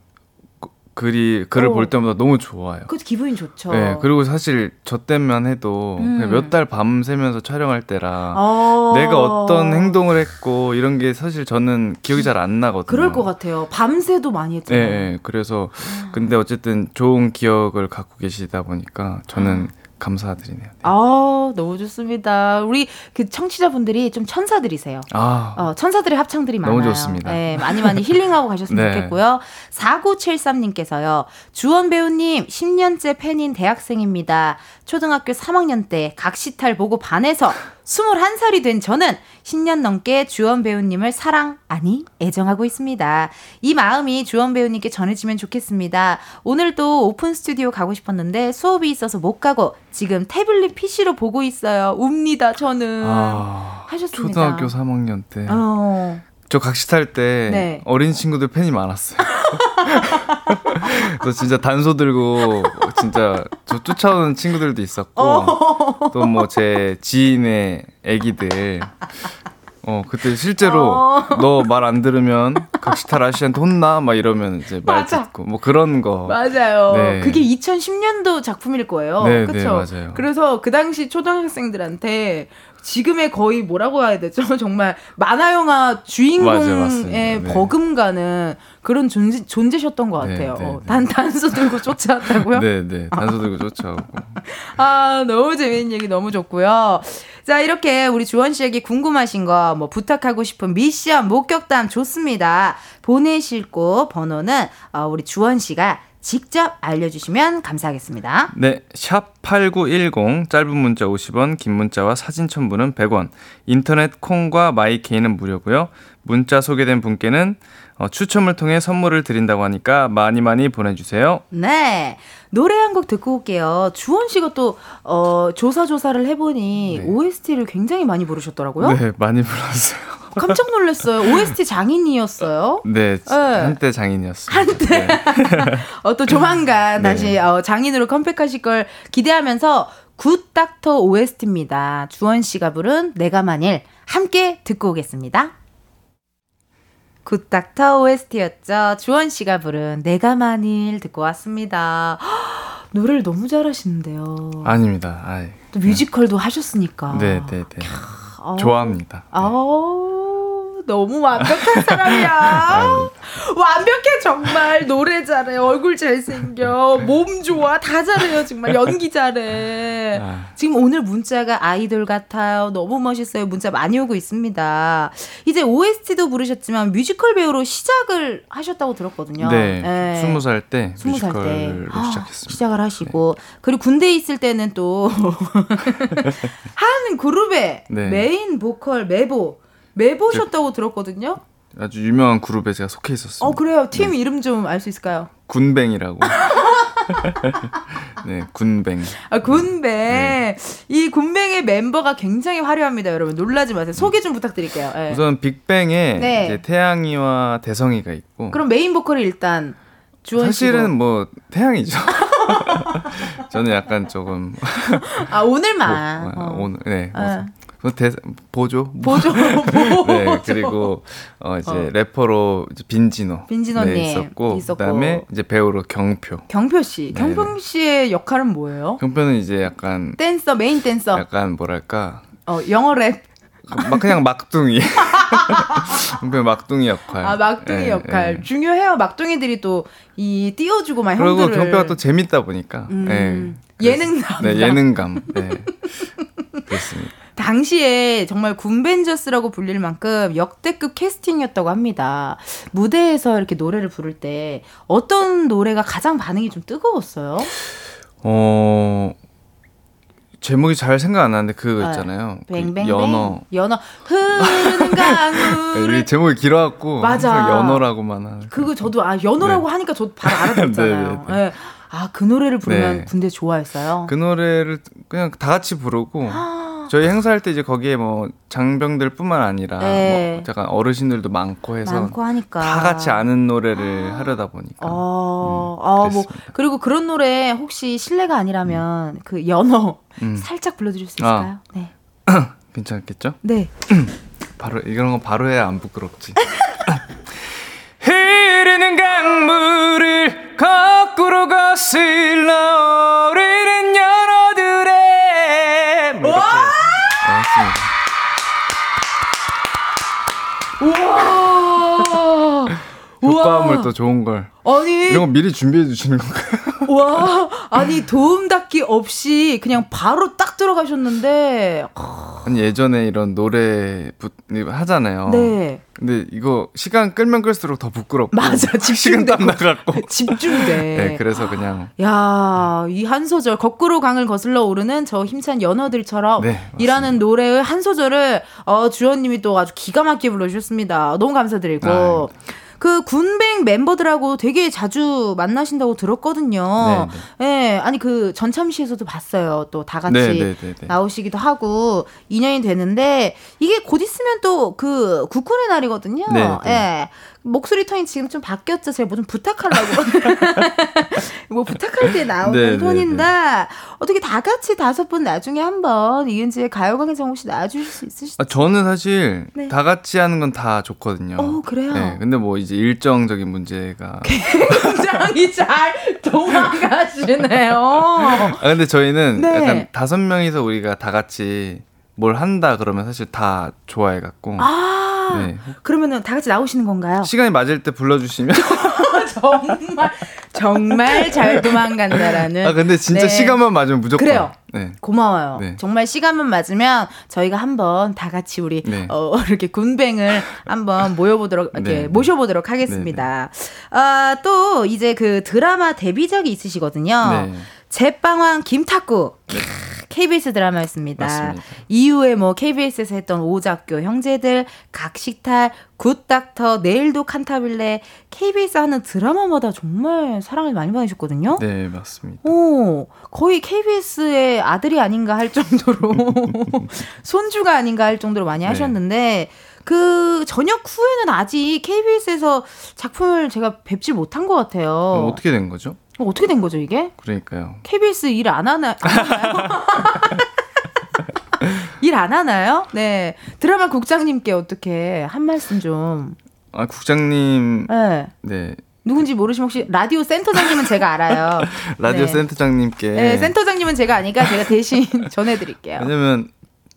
Speaker 3: 글이 글을 어. 볼 때마다 너무 좋아요.
Speaker 1: 그 기분이 좋죠.
Speaker 3: 네, 그리고 사실 저 때만 해도 음. 몇달 밤새면서 촬영할 때라 어. 내가 어떤 행동을 했고 이런 게 사실 저는 기억이 잘 안 나거든요.
Speaker 1: 그럴 것 같아요. 밤새도 많이 했잖아요.
Speaker 3: 네, 그래서 근데 어쨌든 좋은 기억을 갖고 계시다 보니까 저는 아. 감사드리네요. 네.
Speaker 1: 아, 너무 좋습니다. 우리 그 청취자분들이 좀 천사들이세요. 아, 어, 천사들의 합창들이 많아요.
Speaker 3: 너무 좋습니다.
Speaker 1: 네, 많이 많이 힐링하고 가셨으면 *laughs* 네. 좋겠고요. 4973님께서요. 주원 배우님 10년째 팬인 대학생입니다. 초등학교 3학년 때 각시탈 보고 반해서 21살이 된 저는 10년 넘게 주원 배우님을 사랑, 아니, 애정하고 있습니다. 이 마음이 주원 배우님께 전해지면 좋겠습니다. 오늘도 오픈 스튜디오 가고 싶었는데 수업이 있어서 못 가고 지금 태블릿 PC로 보고 있어요. 웁니다, 저는. 아, 하셨습니다.
Speaker 3: 초등학교 3학년 때. 어. 저 각시탈 때 네. 어린 친구들 팬이 많았어요. *laughs* 저 진짜 단소 들고 진짜 저 쫓아오는 친구들도 있었고 어. 또뭐 제 지인의 애기들 어 그때 실제로 어. 너말 안 들으면 각시탈 아저씨한테 혼나 막 이러면 이제 말 맞아. 듣고 뭐 그런 거
Speaker 1: 맞아요. 네. 그게 2010년도 작품일 거예요. 네, 그렇죠. 네, 맞아요. 그래서 그 당시 초등학생들한테 지금의 거의 뭐라고 해야 되죠? *laughs* 정말 만화 영화 주인공의 네. 버금가는 그런 존재, 존재셨던 것 네, 같아요. 네, 네, 단 단수 들고 쫓아왔다고요?
Speaker 3: 네, 네. 단수 들고 *laughs* 쫓아오고.
Speaker 1: 아, 너무 재밌는 얘기 너무 좋고요. 자, 이렇게 우리 주원 씨에게 궁금하신 거, 뭐 부탁하고 싶은 미션, 목격담 좋습니다. 보내실 곳 번호는 어, 우리 주원 씨가 직접 알려주시면 감사하겠습니다.
Speaker 3: 네, 샵 8910, 짧은 문자 50원, 긴 문자와 사진 첨부는 100원, 인터넷 콩과 마이케이는 무료고요. 문자 소개된 분께는 어, 추첨을 통해 선물을 드린다고 하니까 많이 많이 보내주세요.
Speaker 1: 네. 노래 한 곡 듣고 올게요. 주원 씨가 또, 어, 조사 조사를 해보니 네. OST를 굉장히 많이 부르셨더라고요.
Speaker 3: 네, 많이 불렀어요.
Speaker 1: 깜짝 놀랐어요. OST *laughs* 장인이었어요.
Speaker 3: 네, 네. 한때 장인이었어요.
Speaker 1: 한때. 네. *laughs* 어, 또 조만간 네. 다시 어, 장인으로 컴백하실 걸 기대하면서 굿 닥터 OST입니다. 주원 씨가 부른 내가 만일 함께 듣고 오겠습니다. 굿닥터 OST였죠. 주원 씨가 부른 내가 만일 듣고 왔습니다. *gasps* 노래를 너무 잘하시는데요.
Speaker 3: 아닙니다. 아이,
Speaker 1: 또 뮤지컬도 네. 하셨으니까.
Speaker 3: 네, 네, 네. 좋아합니다. 네.
Speaker 1: 너무 완벽한 사람이야. *laughs* 완벽해 정말 노래 잘해 얼굴 잘생겨 몸 좋아 다 잘해요 정말 연기 잘해. 아. 지금 오늘 문자가 아이돌 같아요 너무 멋있어요 문자 많이 오고 있습니다. 이제 OST도 부르셨지만 뮤지컬 배우로 시작을 하셨다고 들었거든요.
Speaker 3: 네, 네. 20살 때 뮤지컬로 데. 시작했습니다.
Speaker 1: 시작을 하시고 네. 그리고 군대에 있을 때는 또 *laughs* *laughs* 한 그룹의 네. 메인 보컬 메보 매보셨다고 들었거든요.
Speaker 3: 아주 유명한 그룹에 제가 속해 있었어요.
Speaker 1: 어 그래요. 팀 네. 이름 좀 알 수 있을까요?
Speaker 3: 군뱅이라고. *laughs* 네, 군뱅.
Speaker 1: 아, 군뱅. 네. 이 군뱅의 멤버가 굉장히 화려합니다, 여러분. 놀라지 마세요. 소개 좀 부탁드릴게요. 네.
Speaker 3: 우선 빅뱅에 네. 이제 태양이와 대성이가 있고.
Speaker 1: 그럼 메인 보컬이 일단 주원
Speaker 3: 사실은 뭐 태양이죠. *laughs* 저는 약간 조금 *laughs*
Speaker 1: 아 오늘만
Speaker 3: 뭐, 어. 오늘 네. 뭐, 뭐 대, 보조
Speaker 1: 보조 *laughs*
Speaker 3: 네 그리고 어 이제 어. 래퍼로 이제 빈지노
Speaker 1: 빈지노님 네,
Speaker 3: 있었고, 있었고 그다음에 이제 배우로 경표
Speaker 1: 경표 씨 네. 경표 씨의 역할은 뭐예요?
Speaker 3: 경표는 이제 약간
Speaker 1: 댄서 메인 댄서
Speaker 3: 약간 뭐랄까
Speaker 1: 어 영어 랩
Speaker 3: 막 그냥 막둥이. *laughs* 그냥 막둥이 역할.
Speaker 1: 아 막둥이 네, 역할 네. 중요해요. 막둥이들이 또 이 띄워주고 막
Speaker 3: 그리고 형들을. 경표가 또 재밌다 보니까. 음, 네.
Speaker 1: 예능감.
Speaker 3: 네 예능감. 네. 그렇습니다.
Speaker 1: 당시에 정말 군벤저스라고 불릴 만큼 역대급 캐스팅이었다고 합니다. 무대에서 이렇게 노래를 부를 때 어떤 노래가 가장 반응이 좀 뜨거웠어요?
Speaker 3: 어, 제목이 잘 생각 안 나는데 그거 아, 있잖아요. 그 연어.
Speaker 1: 연어 흐르는 강물. *laughs*
Speaker 3: 제목이 길어갖고 맞아. 연어라고만 하는.
Speaker 1: 그거 저도 아 연어라고 네. 하니까 저도 바로 *laughs* 알아듣잖아요. 네, 네, 네. 아, 그 노래를 부르면 네. 군대 좋아했어요?
Speaker 3: 그 노래를 그냥 다 같이 부르고 저희 행사할 때 이제 거기에 뭐 장병들뿐만 아니라 네. 뭐 약간 어르신들도 많고 해서
Speaker 1: 많고 하니까
Speaker 3: 다 같이 아는 노래를 하려다 보니까.
Speaker 1: 어, 음, 어, 뭐 그리고 그런 노래 혹시 실례가 아니라면 음. 그 연어 음. 살짝 불러드릴 수 있을까요? 아. 네. *clears throat*
Speaker 3: 괜찮겠죠?
Speaker 1: 네. *clears throat*
Speaker 3: 바로 이런 거 바로 해야 안 부끄럽지. *clears throat* 흐르는 강물을 걸 거꾸로 거슬러 오르는 효과음을 또 좋은 걸. 아니 이런 거 미리 준비해 주시는 건가요? *laughs*
Speaker 1: 와 아니 도움 닫기 없이 그냥 바로 딱 들어가셨는데.
Speaker 3: 아니 예전에 이런 노래 부, 하잖아요. 네. 근데 이거 시간 끌면 끌수록 더 부끄럽고
Speaker 1: 맞아
Speaker 3: 집중 땀 나갖고
Speaker 1: 집중돼.
Speaker 3: 네 그래서 그냥
Speaker 1: 야이 한 소절 거꾸로 강을 거슬러 오르는 저 힘찬 연어들처럼 네, 이라는 노래의 한 소절을 어 주연님이 또 아주 기가 막히게 불러주셨습니다. 너무 감사드리고. 아, 그 군뱅 멤버들하고 되게 자주 만나신다고 들었거든요. 네, 네. 예, 아니 그 전참시에서도 봤어요. 또 다 같이 네, 네, 네, 네, 나오시기도 하고 인연이 되는데 이게 곧 있으면 또 그 국군의 날이거든요. 네, 예. 목소리 톤이 지금 좀 바뀌었죠. 제가 뭐 좀 부탁하려고. *laughs* 뭐 부탁할 때 나오는 네, 톤인데 네, 네. 어떻게 다 같이 다섯 분 나중에 한번 이은지의 가요광장 혹시 나와주실 수 있으시죠? 아,
Speaker 3: 저는 사실 네. 다 같이 하는 건 다 좋거든요.
Speaker 1: 어 그래요? 네.
Speaker 3: 근데 뭐 이제 일정적인 문제가 *laughs*
Speaker 1: 굉장히 잘 도망가시네요.
Speaker 3: 아 근데 저희는 네. 약간 다섯 명이서 우리가 다 같이 뭘 한다 그러면 사실 다 좋아해 갖고.
Speaker 1: 아. 네. 그러면은 다 같이 나오시는 건가요?
Speaker 3: 시간이 맞을 때 불러주시면. *laughs*
Speaker 1: 정말 정말 잘 도망간다라는.
Speaker 3: 아 근데 진짜 네. 시간만 맞으면 무조건.
Speaker 1: 그래요. 네. 고마워요. 네. 정말 시간만 맞으면 저희가 한번 다 같이 우리 네. 어, *laughs* 이렇게 군뱅을 한번 모여보도록 이렇게 네. 모셔보도록 하겠습니다. 네, 네. 아또 이제 그 드라마 데뷔작이 있으시거든요. 제빵왕 김탁구. KBS 드라마였습니다. 맞습니다. 이후에 뭐 KBS에서 했던 오작교 형제들, 각식탈, 굿닥터, 내일도 칸타빌레 KBS 하는 드라마마다 정말 사랑을 많이 받으셨거든요.
Speaker 3: 네, 맞습니다.
Speaker 1: 오, 거의 KBS의 아들이 아닌가 할 정도로 *laughs* 손주가 아닌가 할 정도로 많이 네. 하셨는데 그 전역 후에는 아직 KBS에서 작품을 제가 뵙지 못한 것 같아요.
Speaker 3: 어떻게 된 거죠?
Speaker 1: 어, 어떻게 된 거죠, 이게?
Speaker 3: 그러니까요.
Speaker 1: KBS 일 안 하나, *laughs* 일 안 하나요? 네. 드라마 국장님께 어떻게 한 말씀 좀.
Speaker 3: 아, 국장님. 네. 네.
Speaker 1: 누군지 모르시면 혹시 라디오 센터장님은 제가 알아요. *laughs*
Speaker 3: 라디오 네. 센터장님께.
Speaker 1: 네, 센터장님은 제가 아니까 제가 대신 *laughs* 전해드릴게요.
Speaker 3: 왜냐면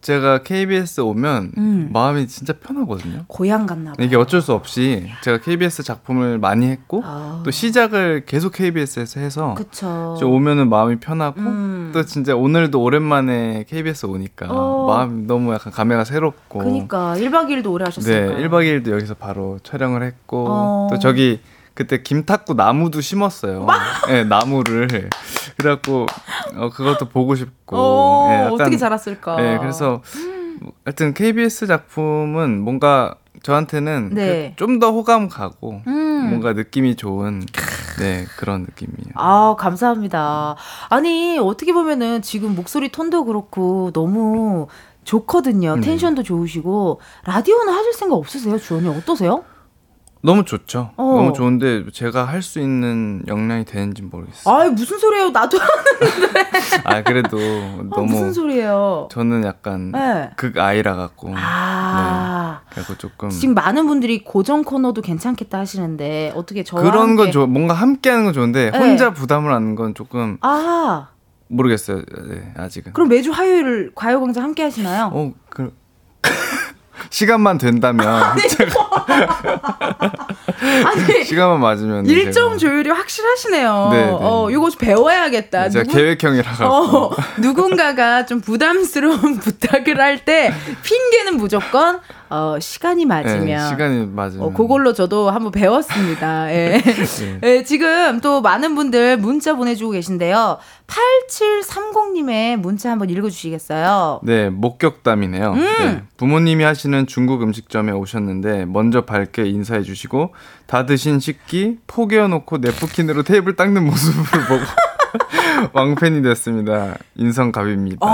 Speaker 3: 제가 KBS 오면 음. 마음이 진짜 편하거든요.
Speaker 1: 고향 갔나 봐요.
Speaker 3: 이게 어쩔 수 없이 제가 KBS 작품을 많이 했고 아. 또 시작을 계속 KBS에서 해서 그쵸. 오면은 마음이 편하고 음. 또 진짜 오늘도 오랜만에 KBS 오니까 어. 마음 너무 약간 감회가 새롭고
Speaker 1: 그러니까 1박 2일도 오래 하셨어요.
Speaker 3: 네, 1박 2일도 여기서 바로 촬영을 했고 어. 또 저기 그때 김탁구 나무도 심었어요. 네, 나무를. 그래갖고 어, 그것도 보고 싶고.
Speaker 1: 어, 네, 약간, 어떻게 자랐을까.
Speaker 3: 네, 그래서 하여튼 KBS 작품은 뭔가 저한테는 네. 그 좀더 호감 가고 음. 뭔가 느낌이 좋은 네 그런 느낌이에요.
Speaker 1: 아 감사합니다. 아니 어떻게 보면은 지금 목소리 톤도 그렇고 너무 좋거든요. 음. 텐션도 좋으시고 라디오는 하실 생각 없으세요, 주원이 어떠세요?
Speaker 3: 너무 좋죠. 어. 너무 좋은데 제가 할 수 있는 역량이 되는지 모르겠어요.
Speaker 1: 아 무슨 소리예요? 나도 하는데. *laughs*
Speaker 3: 아 그래도
Speaker 1: 아, 너무 무슨 소리예요?
Speaker 3: 저는 약간 네. 극 아이라 갖고. 아. 네. 그리고 조금
Speaker 1: 지금 많은 분들이 고정 코너도 괜찮겠다 하시는데 어떻게 저
Speaker 3: 그런 건 좋. 뭔가 함께 하는 건 좋은데 네. 혼자 부담을 하는 건 조금. 아. 모르겠어요. 네, 아직은.
Speaker 1: 그럼 매주 화요일 과요광장 함께 하시나요?
Speaker 3: 어, 그 *laughs* 시간만 된다면 제가 아니, 시간만 맞으면
Speaker 1: 일정 제가. 조율이 확실하시네요. 네, 네. 어, 이거 배워야겠다.
Speaker 3: 네, 제가 누구, 계획형이라 가 어,
Speaker 1: 누군가가 좀 부담스러운 *laughs* 부탁을 할 때 핑계는 무조건 어, 시간이 맞으면. 네,
Speaker 3: 시간이 맞으면.
Speaker 1: 어, 그걸로 저도 한번 배웠습니다. *laughs* 예. 네. 네, 지금 또 많은 분들 문자 보내주고 계신데요. 8730님의 문자 한번 읽어주시겠어요?
Speaker 3: 네, 목격담이네요. 음. 네, 부모님이 하시는 중국 음식점에 오셨는데 먼저 밝게 인사해 주시고 다 드신 식기 포개어 놓고 네프킨으로 테이블 닦는 모습을 보고 *laughs* *laughs* 왕팬이 됐습니다. 인성갑입니다.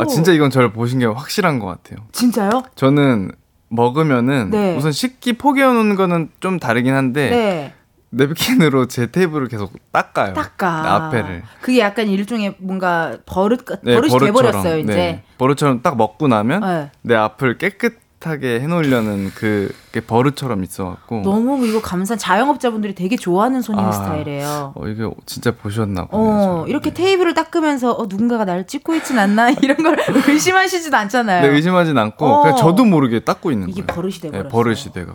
Speaker 3: 아, 진짜 이건 저를 보신 게 확실한 것 같아요.
Speaker 1: 진짜요?
Speaker 3: 저는 먹으면은 네. 우선 식기 포개어 놓는 거는 좀 다르긴 한데 네. 냅킨으로 제 테이블을 계속 닦아요.
Speaker 1: 닦아.
Speaker 3: 앞에를.
Speaker 1: 그게 약간 일종의 뭔가 버릇 네, 버릇이 돼버렸어요 이제. 네.
Speaker 3: 버릇처럼 딱 먹고 나면 네. 내 앞을 깨끗 따뜻하게 해놓으려는 그게 버릇처럼 있어갖고
Speaker 1: 너무 이거 감사 자영업자분들이 되게 좋아하는 손님 아, 스타일이에요.
Speaker 3: 어 이게 진짜 보셨나
Speaker 1: 보네요. 어, 이렇게 네. 테이블을 닦으면서 어, 누군가가 나를 찍고 있진 않나 *laughs* 이런 걸 의심하시지도 않잖아요.
Speaker 3: 네, 의심하진 않고 어, 그냥 저도 모르게 닦고 있는
Speaker 1: 이게
Speaker 3: 거예요.
Speaker 1: 버릇이 되버렸어요.
Speaker 3: 네, 버릇이 돼가.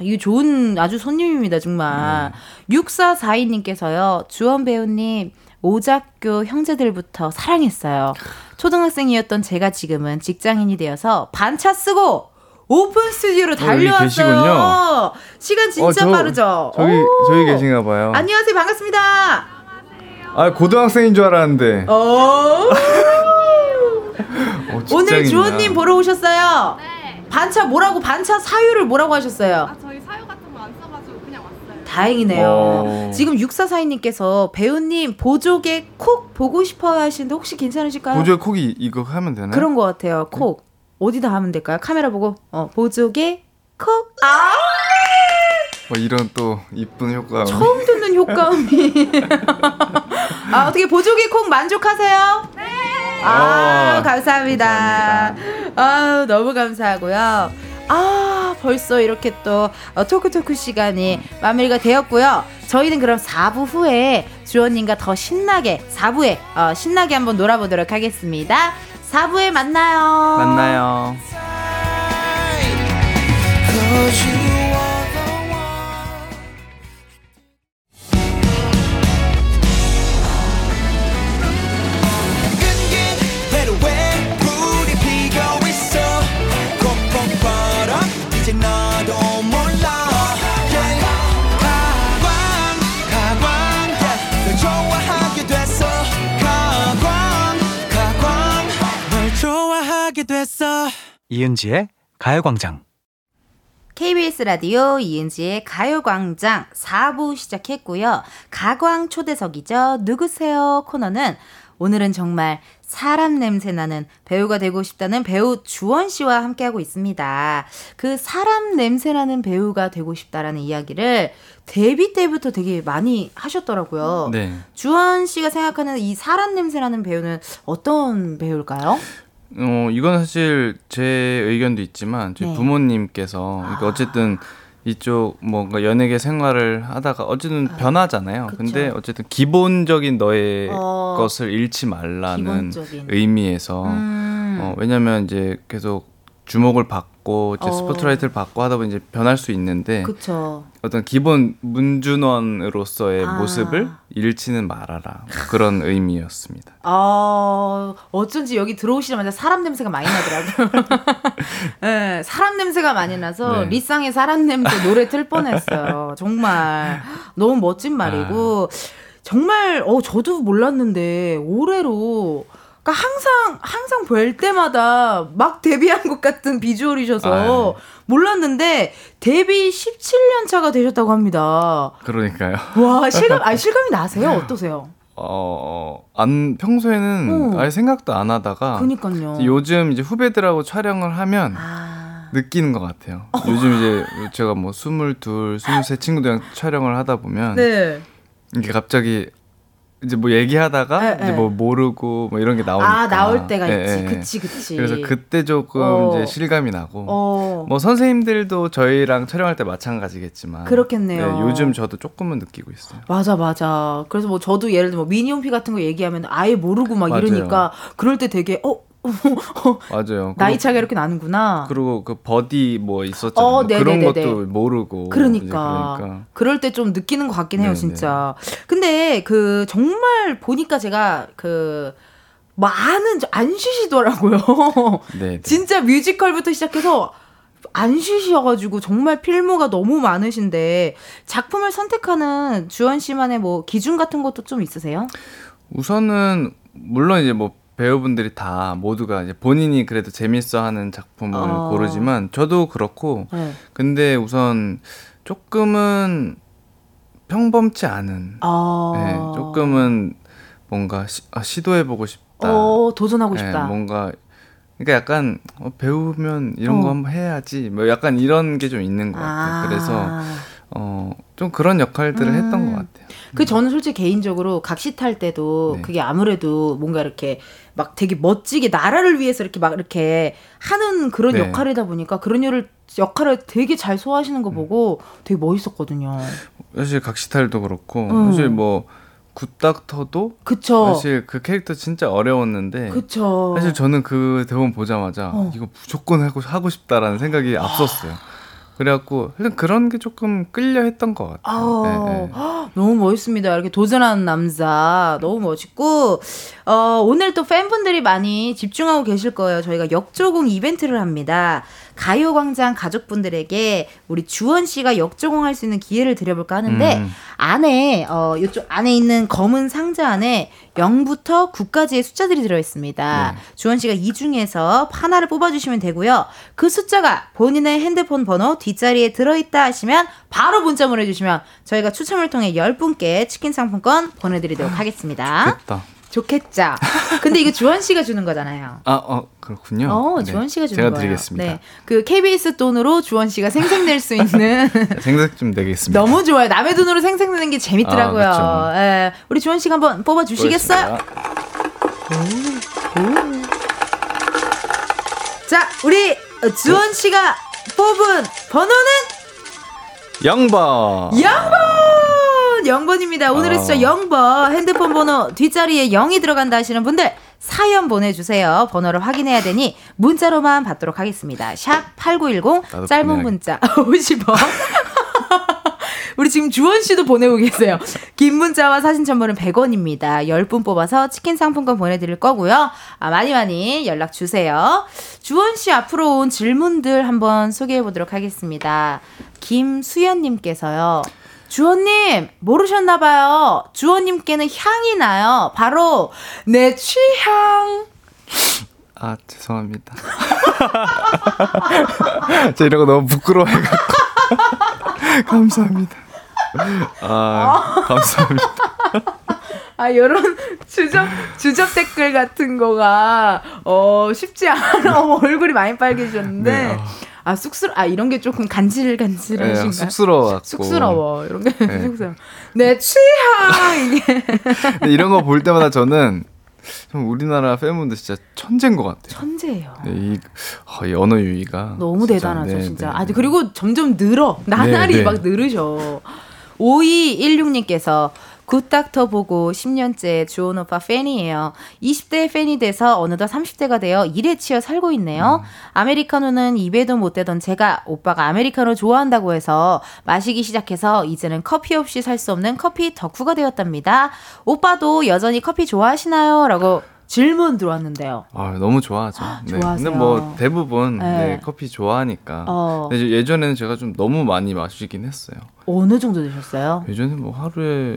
Speaker 1: 이게 좋은 아주 손님입니다 정말. 네. 6442님께서요 주원 배우님 오작교 형제들부터 사랑했어요. 초등학생이었던 제가 지금은 직장인이 되어서 반차 쓰고 오픈 스튜디오로 어, 달려왔어요. 시간 진짜 어, 저, 빠르죠.
Speaker 3: 저기 오. 저기 계신가 봐요.
Speaker 1: 안녕하세요. 반갑습니다.
Speaker 3: 아 고등학생인 줄 알았는데. 어. *laughs*
Speaker 1: 어, 오늘 주호님 보러 오셨어요. 네. 반차 뭐라고 반차 사유를 뭐라고 하셨어요?
Speaker 4: 아 저희 사유 같은 거 안 써가지고 그냥 왔어요.
Speaker 1: 다행이네요. 어. 지금 6442님께서 배우님 보조개 콕 보고 싶어 하시는데 혹시 괜찮으실까요?
Speaker 3: 보조개 콕이 이거 하면 되나요?
Speaker 1: 그런 것 같아요. 콕. 네. 어디다 하면 될까요? 카메라 보고 어 보조개 콕. 아!
Speaker 3: 뭐 이런 또 이쁜 효과음.
Speaker 1: 처음 듣는 효과음이. *laughs* 아 어떻게 보조개 콕 만족하세요? 네. 아 어, 감사합니다. 감사합니다. 아 너무 감사하고요. 아 벌써 이렇게 또 어, 토크토크 시간이 마무리가 되었고요. 저희는 그럼 4부 후에 주원님과 더 신나게 4부에 어, 신나게 한번 놀아보도록 하겠습니다. 4부에 만나요.
Speaker 3: 만나요.
Speaker 5: 이은지의 가요광장.
Speaker 1: KBS 라디오 이은지의 가요광장 4부 시작했고요. 가광 초대석이죠. 누구세요? 코너는 오늘은 정말 사람 냄새 나는 배우가 되고 싶다는 배우 주원 씨와 함께하고 있습니다. 그 사람 냄새 나는 배우가 되고 싶다라는 이야기를 데뷔 때부터 되게 많이 하셨더라고요. 네. 주원 씨가 생각하는 이 사람 냄새 나는 배우는 어떤 배우일까요?
Speaker 3: 어, 이건 사실 제 의견도 있지만 저희 네. 부모님께서 그러니까 어쨌든 이쪽 뭔가 연예계 생활을 하다가 어쨌든 아, 변하잖아요. 그쵸. 근데 어쨌든 기본적인 너의 어, 것을 잃지 말라는 기본적인. 의미에서 음. 어, 왜냐면 이제 계속 주목을 받고 이제 어. 스포트라이트를 받고 하다 보니 이제 변할 수 있는데
Speaker 1: 그쵸.
Speaker 3: 어떤 기본 문준원으로서의 아. 모습을 잃지는 말아라 뭐 그런 *laughs* 의미였습니다.
Speaker 1: 아 어쩐지 여기 들어오시자마자 사람 냄새가 많이 나더라고요. *laughs* 네, 사람 냄새가 많이 나서 네. 리쌍의 사람 냄새 노래 틀 뻔했어요. 정말 너무 멋진 말이고 아. 정말 어 저도 몰랐는데 올해로 그러니까 항상 항상 뵐 때마다 막 데뷔한 것 같은 비주얼이셔서 아유. 몰랐는데 데뷔 17년 차가 되셨다고 합니다.
Speaker 3: 그러니까요.
Speaker 1: 와 실감 아 실감이 나세요? 어떠세요?
Speaker 3: 어, 안, 평소에는 어. 아예 생각도 안 하다가.
Speaker 1: 그니까요.
Speaker 3: 요즘 이제 후배들하고 촬영을 하면. 아. 느끼는 것 같아요. 요즘 이제 제가 뭐 22, 23 친구들이랑 촬영을 하다 보면. 네. 이게 갑자기 이제 뭐 얘기하다가 에, 네, 이제 뭐 네. 모르고 뭐 이런 게 나오니까
Speaker 1: 아 나올 때가 에, 있지, 에, 그치 그치.
Speaker 3: 그래서 그때 조금 어. 이제 실감이 나고 어. 뭐 선생님들도 저희랑 촬영할 때 마찬가지겠지만
Speaker 1: 그렇겠네요. 네,
Speaker 3: 요즘 저도 조금은 느끼고 있어요.
Speaker 1: 맞아 맞아. 그래서 뭐 저도 예를 들어 뭐 미니홈피 같은 거 얘기하면 아예 모르고 막 맞아요. 이러니까 그럴 때 되게 어
Speaker 3: 맞아요.
Speaker 1: 나이 차가 이렇게 나는구나.
Speaker 3: 그리고 그 버디 뭐 있었잖아요. 어, 뭐 그런 것도 모르고.
Speaker 1: 그러니까. 그러니까. 그럴 때 좀 느끼는 것 같긴 해요, 네네. 진짜. 근데 그 정말 보니까 제가 그 많은 안 쉬시더라고요. 네. *laughs* 진짜 뮤지컬부터 시작해서 안 쉬셔가지고 정말 필모가 너무 많으신데 작품을 선택하는 주원 씨만의 뭐 기준 같은 것도 좀 있으세요?
Speaker 3: 우선은 물론 이제 뭐 배우분들이 다 모두가 이제 본인이 그래도 재밌어하는 작품을 어. 고르지만 저도 그렇고 네. 근데 우선 조금은 평범치 않은 어. 네, 조금은 뭔가 시, 아, 시도해보고 싶다.
Speaker 1: 어, 도전하고 네, 싶다.
Speaker 3: 뭔가 그러니까 약간 어, 배우면 이런 거 어. 한번 해야지. 뭐 약간 이런 게 좀 있는 것 같아요. 아. 그래서 어, 좀 그런 역할들을 음. 했던 것 같아요.
Speaker 1: 그 저는 솔직히 개인적으로 각시 탈 때도 네. 그게 아무래도 뭔가 이렇게 막 되게 멋지게 나라를 위해서 이렇게 막 이렇게 하는 그런 네. 역할이다 보니까 그런 일을 역할을 되게 잘 소화하시는 거 음. 보고 되게 멋있었거든요.
Speaker 3: 사실 각시탈도 그렇고 음. 사실 뭐 굿닥터도 그쵸. 사실 그 캐릭터 진짜 어려웠는데 그쵸. 사실 저는 그 대본 보자마자 어. 이거 무조건 하고 하고 싶다라는 생각이 앞섰어요. 그래갖고 일단 그런 게 조금 끌려 했던 것 같아요. 아, 네, 네.
Speaker 1: 너무 멋있습니다. 이렇게 도전하는 남자 너무 멋있고 어, 오늘 또 팬분들이 많이 집중하고 계실 거예요. 저희가 역조공 이벤트를 합니다. 가요광장 가족분들에게 우리 주원 씨가 역조공할 수 있는 기회를 드려볼까 하는데 음. 안에 어 이쪽 안에 있는 검은 상자 안에 0부터 9까지의 숫자들이 들어있습니다. 네. 주원 씨가 이 중에서 하나를 뽑아주시면 되고요. 그 숫자가 본인의 핸드폰 번호 뒷자리에 들어있다 하시면 바로 문자 보내주시면 저희가 추첨을 통해 10분께 치킨 상품권 보내드리도록 하겠습니다.
Speaker 3: 됐다.
Speaker 1: 좋겠죠. 근데 이거 주원 씨가 주는 거잖아요.
Speaker 3: 아, 어, 그렇군요.
Speaker 1: 어, 네. 주원 씨가 주는
Speaker 3: 제가
Speaker 1: 거예요.
Speaker 3: 드리겠습니다. 네.
Speaker 1: 그 KBS 돈으로 주원 씨가 생생낼 수 있는 *laughs*
Speaker 3: 생색 좀 내겠습니다.
Speaker 1: 너무 좋아요. 남의 돈으로 생생내는 게 재밌더라고요. 아, 그렇죠. 예. 우리 주원 씨가 한번 뽑아 주시겠어요? 자, 우리 주원 씨가 뽑은 번호는
Speaker 3: 0번.
Speaker 1: 0번. 0번입니다. 오늘의 어. 숫자 0번. 핸드폰 번호 뒷자리에 0이 들어간다 하시는 분들 사연 보내주세요. 번호를 확인해야 되니 문자로만 받도록 하겠습니다. 샵 8910 짧은 문자 50원. *laughs* 우리 지금 주원 씨도 보내고 계세요. 긴 문자와 사진 첨부는 100원입니다. 10분 뽑아서 치킨 상품권 보내드릴 거고요. 아, 많이 많이 연락 주세요. 주원 씨 앞으로 온 질문들 한번 소개해 보도록 하겠습니다. 김수연님께서요. 주원님, 모르셨나봐요. 주원님께는 향이 나요. 바로, 내 취향.
Speaker 3: 아, 죄송합니다. *laughs* 저 이런 거 너무 부끄러워해갖고. *laughs* 감사합니다. 아, 감사합니다.
Speaker 1: 아, 요런 주접, 주접 댓글 같은 거가, 어, 쉽지 않아. *laughs* 얼굴이 많이 빨개졌는데. 네, 어. 아 쑥스러 아 이런 게 조금 간질간질하신가요? 네,
Speaker 3: 쑥스러워.
Speaker 1: 쑥스러워 이런 게 네. 쑥스러워. 내 취향 이게 *laughs*
Speaker 3: 이런 거 볼 때마다 저는 좀 우리나라 팬분들 진짜 천재인 것 같아요.
Speaker 1: 천재예요.
Speaker 3: 네, 이, 어, 이 언어 유희가
Speaker 1: 너무 진짜, 대단하죠, 네, 진짜. 네, 아 그리고 점점 늘어 나날이 네, 네. 막 늘으셔. 5216님께서 굿닥터 보고 10년째 주온 오빠 팬이에요. 20대 팬이 돼서 어느덧 30대가 되어 일에 치여 살고 있네요. 음. 아메리카노는 입에도 못 대던 제가 오빠가 아메리카노 좋아한다고 해서 마시기 시작해서 이제는 커피 없이 살 수 없는 커피 덕후가 되었답니다. 오빠도 여전히 커피 좋아하시나요? 라고 질문 들어왔는데요.
Speaker 3: 아 너무 좋아하죠. 네. 근데 뭐 대부분 네. 네, 커피 좋아하니까. 어. 예전에는 제가 좀 너무 많이 마시긴 했어요.
Speaker 1: 어느 정도 드셨어요?
Speaker 3: 예전에 뭐 하루에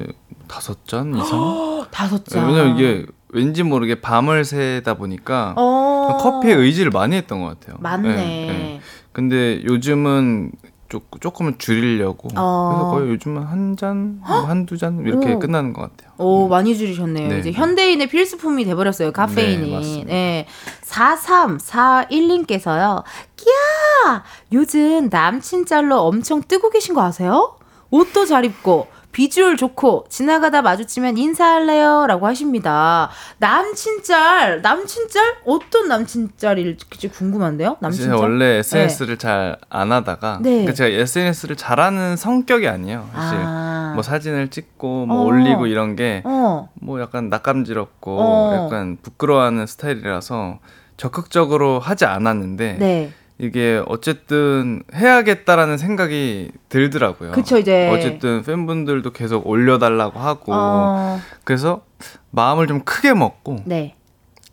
Speaker 3: 다섯 잔 이상? *gasps*
Speaker 1: 다섯 잔.
Speaker 3: 네, 왜냐면 이게 왠지 모르게 밤을 새다 보니까 어. 커피에 의지를 많이 했던 것 같아요.
Speaker 1: 맞네. 네, 네.
Speaker 3: 근데 요즘은 조, 조금은 줄이려고 어. 그래서 거의 요즘은 한 잔, 뭐 *gasps* 한두 잔 이렇게 오. 끝나는 것 같아요.
Speaker 1: 오, 음. 많이 줄이셨네요. 네. 이제 현대인의 필수품이 돼버렸어요, 카페인이. 네, 네. 4341님께서요. 끼야! 요즘 남친 짤로 엄청 뜨고 계신 거 아세요? 옷도 잘 입고, 비주얼 좋고 지나가다 마주치면 인사할래요? 라고 하십니다. 남친짤, 남친짤? 어떤 남친짤일지 궁금한데요? 남친짤?
Speaker 3: 제가 원래 SNS를 네. 잘안 하다가 네. 그러니까 제가 SNS를 잘하는 성격이 아니에요. 사실 아. 뭐 사진을 찍고 뭐 어. 올리고 이런 게뭐 어. 약간 낯감지럽고 어. 약간 부끄러워하는 스타일이라서 적극적으로 하지 않았는데 네. 이게 어쨌든 해야겠다라는 생각이 들더라고요.
Speaker 1: 그쵸, 이제.
Speaker 3: 어쨌든 팬분들도 계속 올려달라고 하고. 어... 그래서 마음을 좀 크게 먹고. 네.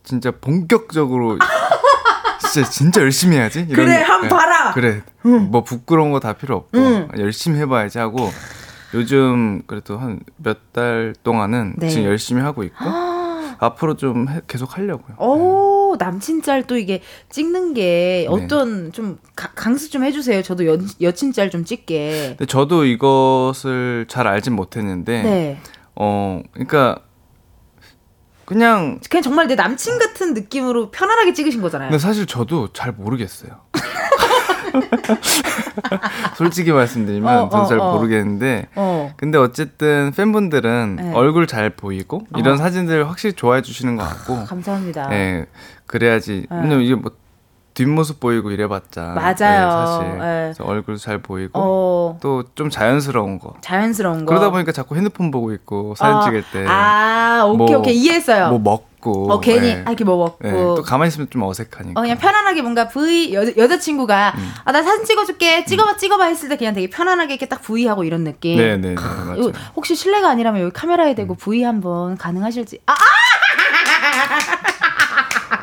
Speaker 3: 진짜 본격적으로. *laughs* 진짜, 진짜 열심히 해야지.
Speaker 1: 이런, 그래, 한 네, 봐라!
Speaker 3: 그래. 응. 뭐 부끄러운 거 다 필요 없고. 응. 열심히 해봐야지 하고. 요즘 그래도 한 몇 달 동안은 네. 지금 열심히 하고 있고. *gasps* 앞으로 좀 해, 계속 하려고요.
Speaker 1: 오. 남친 짤 또 이게 찍는 게 네. 어떤 네. 좀 가, 강수 좀 해주세요. 저도 여, 여친 짤 좀 찍게.
Speaker 3: 근데 저도 이것을 잘 알진 못했는데, 네. 어, 그러니까 그냥
Speaker 1: 그냥 정말 내 남친 같은 느낌으로 편안하게 찍으신 거잖아요.
Speaker 3: 근데 사실 저도 잘 모르겠어요. *laughs* 솔직히 말씀드리면 어, 저도 어, 잘 어. 모르겠는데 어. 근데 어쨌든 팬분들은 네. 얼굴 잘 보이고 이런 어. 사진들 확실히 좋아해 주시는 것 같고
Speaker 1: 아, 감사합니다.
Speaker 3: 네, 그래야지. 네. 왜냐면 이게 뭐 뒷모습 보이고 이래봤자
Speaker 1: 맞아요. 네, 사실
Speaker 3: 네. 얼굴 잘 보이고 어. 또좀 자연스러운 거.
Speaker 1: 자연스러운 거.
Speaker 3: 그러다 보니까 자꾸 핸드폰 보고 있고 사진 어. 찍을 때.
Speaker 1: 아 오케이 뭐, 오케이 이해했어요.
Speaker 3: 뭐 먹고.
Speaker 1: 어 괜히 네. 이렇게 뭐 먹고. 네.
Speaker 3: 또 가만히 있으면 좀 어색하니까.
Speaker 1: 어 그냥 편안하게 뭔가 V 여, 여자친구가 음. 아나 사진 찍어줄게 찍어봐 음. 찍어봐 했을 때 그냥 되게 편안하게 이렇게 딱 V 하고 이런 느낌.
Speaker 3: 네네. 네, 네,
Speaker 1: 혹시 실례가 아니라면 여기 카메라에 대고 음. V 한번 가능하실지. 아! 아!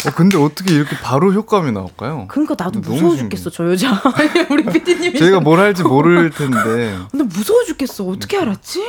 Speaker 3: 어, 근데 어떻게 이렇게 바로 효과음이 나올까요?
Speaker 1: 그러니까 나도 무서워 죽겠어, 저 여자. *laughs* 우리 PD님이.
Speaker 3: 제가 뭘 할지 모를 텐데.
Speaker 1: 근데 무서워 죽겠어. 어떻게 알았지?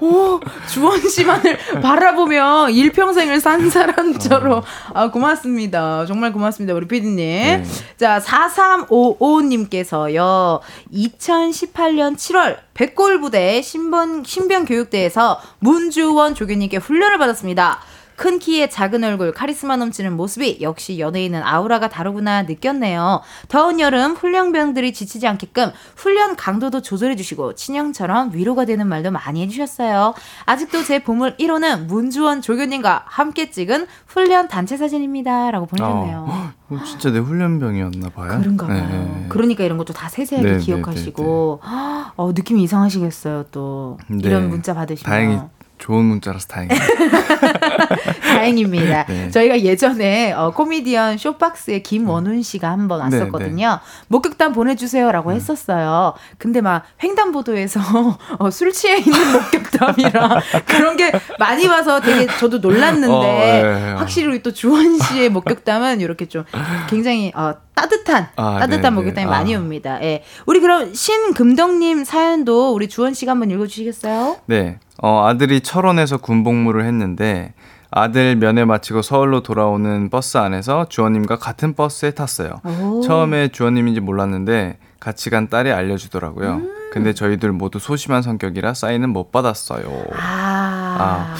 Speaker 1: 어, 주원 씨만을 바라보며 일평생을 산 사람처럼. 어. 아, 고맙습니다. 정말 고맙습니다, 우리 PD님. 네. 자, 4355님께서요, 2018년 7월 백골부대 신변, 신변 교육대에서 문주원 조교님께 훈련을 받았습니다. 큰 키에 작은 얼굴, 카리스마 넘치는 모습이 역시 연예인은 아우라가 다르구나 느꼈네요. 더운 여름 훈련병들이 지치지 않게끔 훈련 강도도 조절해 주시고 친형처럼 위로가 되는 말도 많이 해주셨어요. 아직도 제 보물 1호는 문주원 조교님과 함께 찍은 훈련 단체 사진입니다. 라고 보내셨네요. 어,
Speaker 3: 어, 진짜 내 훈련병이었나 봐요.
Speaker 1: 그런가 봐요. 네. 그러니까 이런 것도 다 세세하게 네, 네 기억하시고 네, 네, 어, 느낌이 이상하시겠어요. 또 네. 이런 문자 받으시면.
Speaker 3: 다행히 좋은 문자라서 다행이에요. *laughs*
Speaker 1: 다행입니다. 네. 저희가 예전에 어, 코미디언 쇼박스에 김원훈 씨가 한번 네, 왔었거든요. 네, 네. 목격담 보내주세요라고 음. 했었어요. 근데 막 횡단보도에서 *laughs* 어, 술 취해 있는 목격담이라 *laughs* 그런 게 많이 와서 되게 저도 놀랐는데 어, 네, 확실히 우리 또 주원 씨의 목격담은 이렇게 좀 굉장히 어, 따뜻한 아, 따뜻한 네네. 목욕탕이 아. 많이 옵니다. 예. 우리 그럼 신금덕님 사연도 우리 주원 씨가 한번 읽어주시겠어요?
Speaker 3: 네. 어, 아들이 철원에서 군복무를 했는데 아들 면회 마치고 서울로 돌아오는 버스 안에서 주원님과 같은 버스에 tas어요. 오. 처음에 주원님인지 몰랐는데 같이 간 딸이 알려주더라고요. 음. 근데 저희들 모두 소심한 성격이라 사인은 못 받았어요. 아. 아.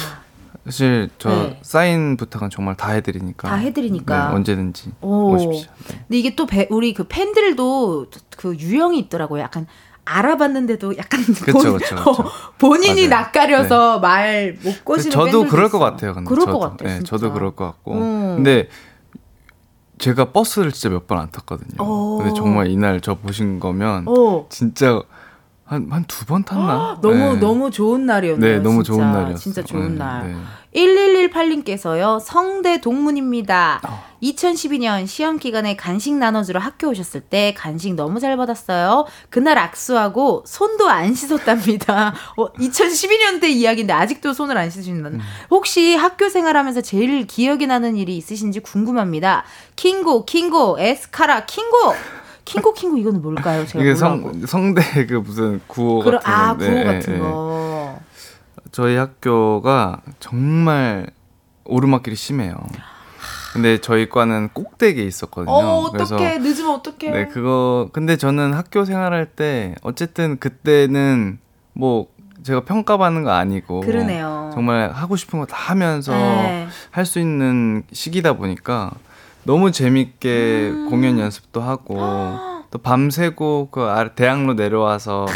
Speaker 3: 사실 저 네. 사인 부탁은 정말 다 해드리니까.
Speaker 1: 다 해드리니까.
Speaker 3: 네, 언제든지 오. 오십시오. 네.
Speaker 1: 근데 이게 또 배, 우리 그 팬들도 그 유형이 있더라고요. 약간 알아봤는데도 약간
Speaker 3: 그쵸, 본, 그쵸, 그쵸. 어,
Speaker 1: 본인이 맞아요. 낯가려서 네. 말못 꼬시는
Speaker 3: 저도 그럴 것 같아요. 근데
Speaker 1: 그럴
Speaker 3: 저도.
Speaker 1: 것 같아요.
Speaker 3: 네, 저도 그럴 것 같고. 음. 근데 제가 버스를 진짜 몇 번 안 탔거든요. 오. 근데 정말 이날 저 보신 거면 오. 진짜 한한 두 번 탔나?
Speaker 1: 너무 네. 너무 좋은 날이었네요.
Speaker 3: 네, 너무 진짜. 좋은 날이었어요.
Speaker 1: 진짜 좋은 네, 날. 네. 1118님께서요. 성대 동문입니다. 어. 2012년 시험 기간에 간식 나눠주러 학교 오셨을 때 간식 너무 잘 받았어요. 그날 악수하고 손도 안 씻었답니다. *laughs* 어, 2012년 때 이야기인데 아직도 손을 안 씻으신다는. 음. 혹시 학교 생활하면서 제일 기억이 나는 일이 있으신지 궁금합니다. 킹고, 킹고, 에스카라, 킹고. 킹고 킹고 이거는 뭘까요? 제가
Speaker 3: 이게 성 성대 그 무슨 구호 그러, 같은
Speaker 1: 아 구호 네, 같은 네, 거.
Speaker 3: 저희 학교가 정말 오르막길이 심해요. 근데 저희 과는 꼭대기에 있었거든요.
Speaker 1: 어, 어떡해. 늦으면 어떡해.
Speaker 3: 네, 그거 근데 저는 학교 생활할 때 어쨌든 그때는 뭐 제가 평가받는 거 아니고
Speaker 1: 그러네요.
Speaker 3: 정말 하고 싶은 거 다 하면서 네. 할수 있는 시기다 보니까 너무 재밌게 음. 공연 연습도 하고 또 밤새고 그 대학로 내려와서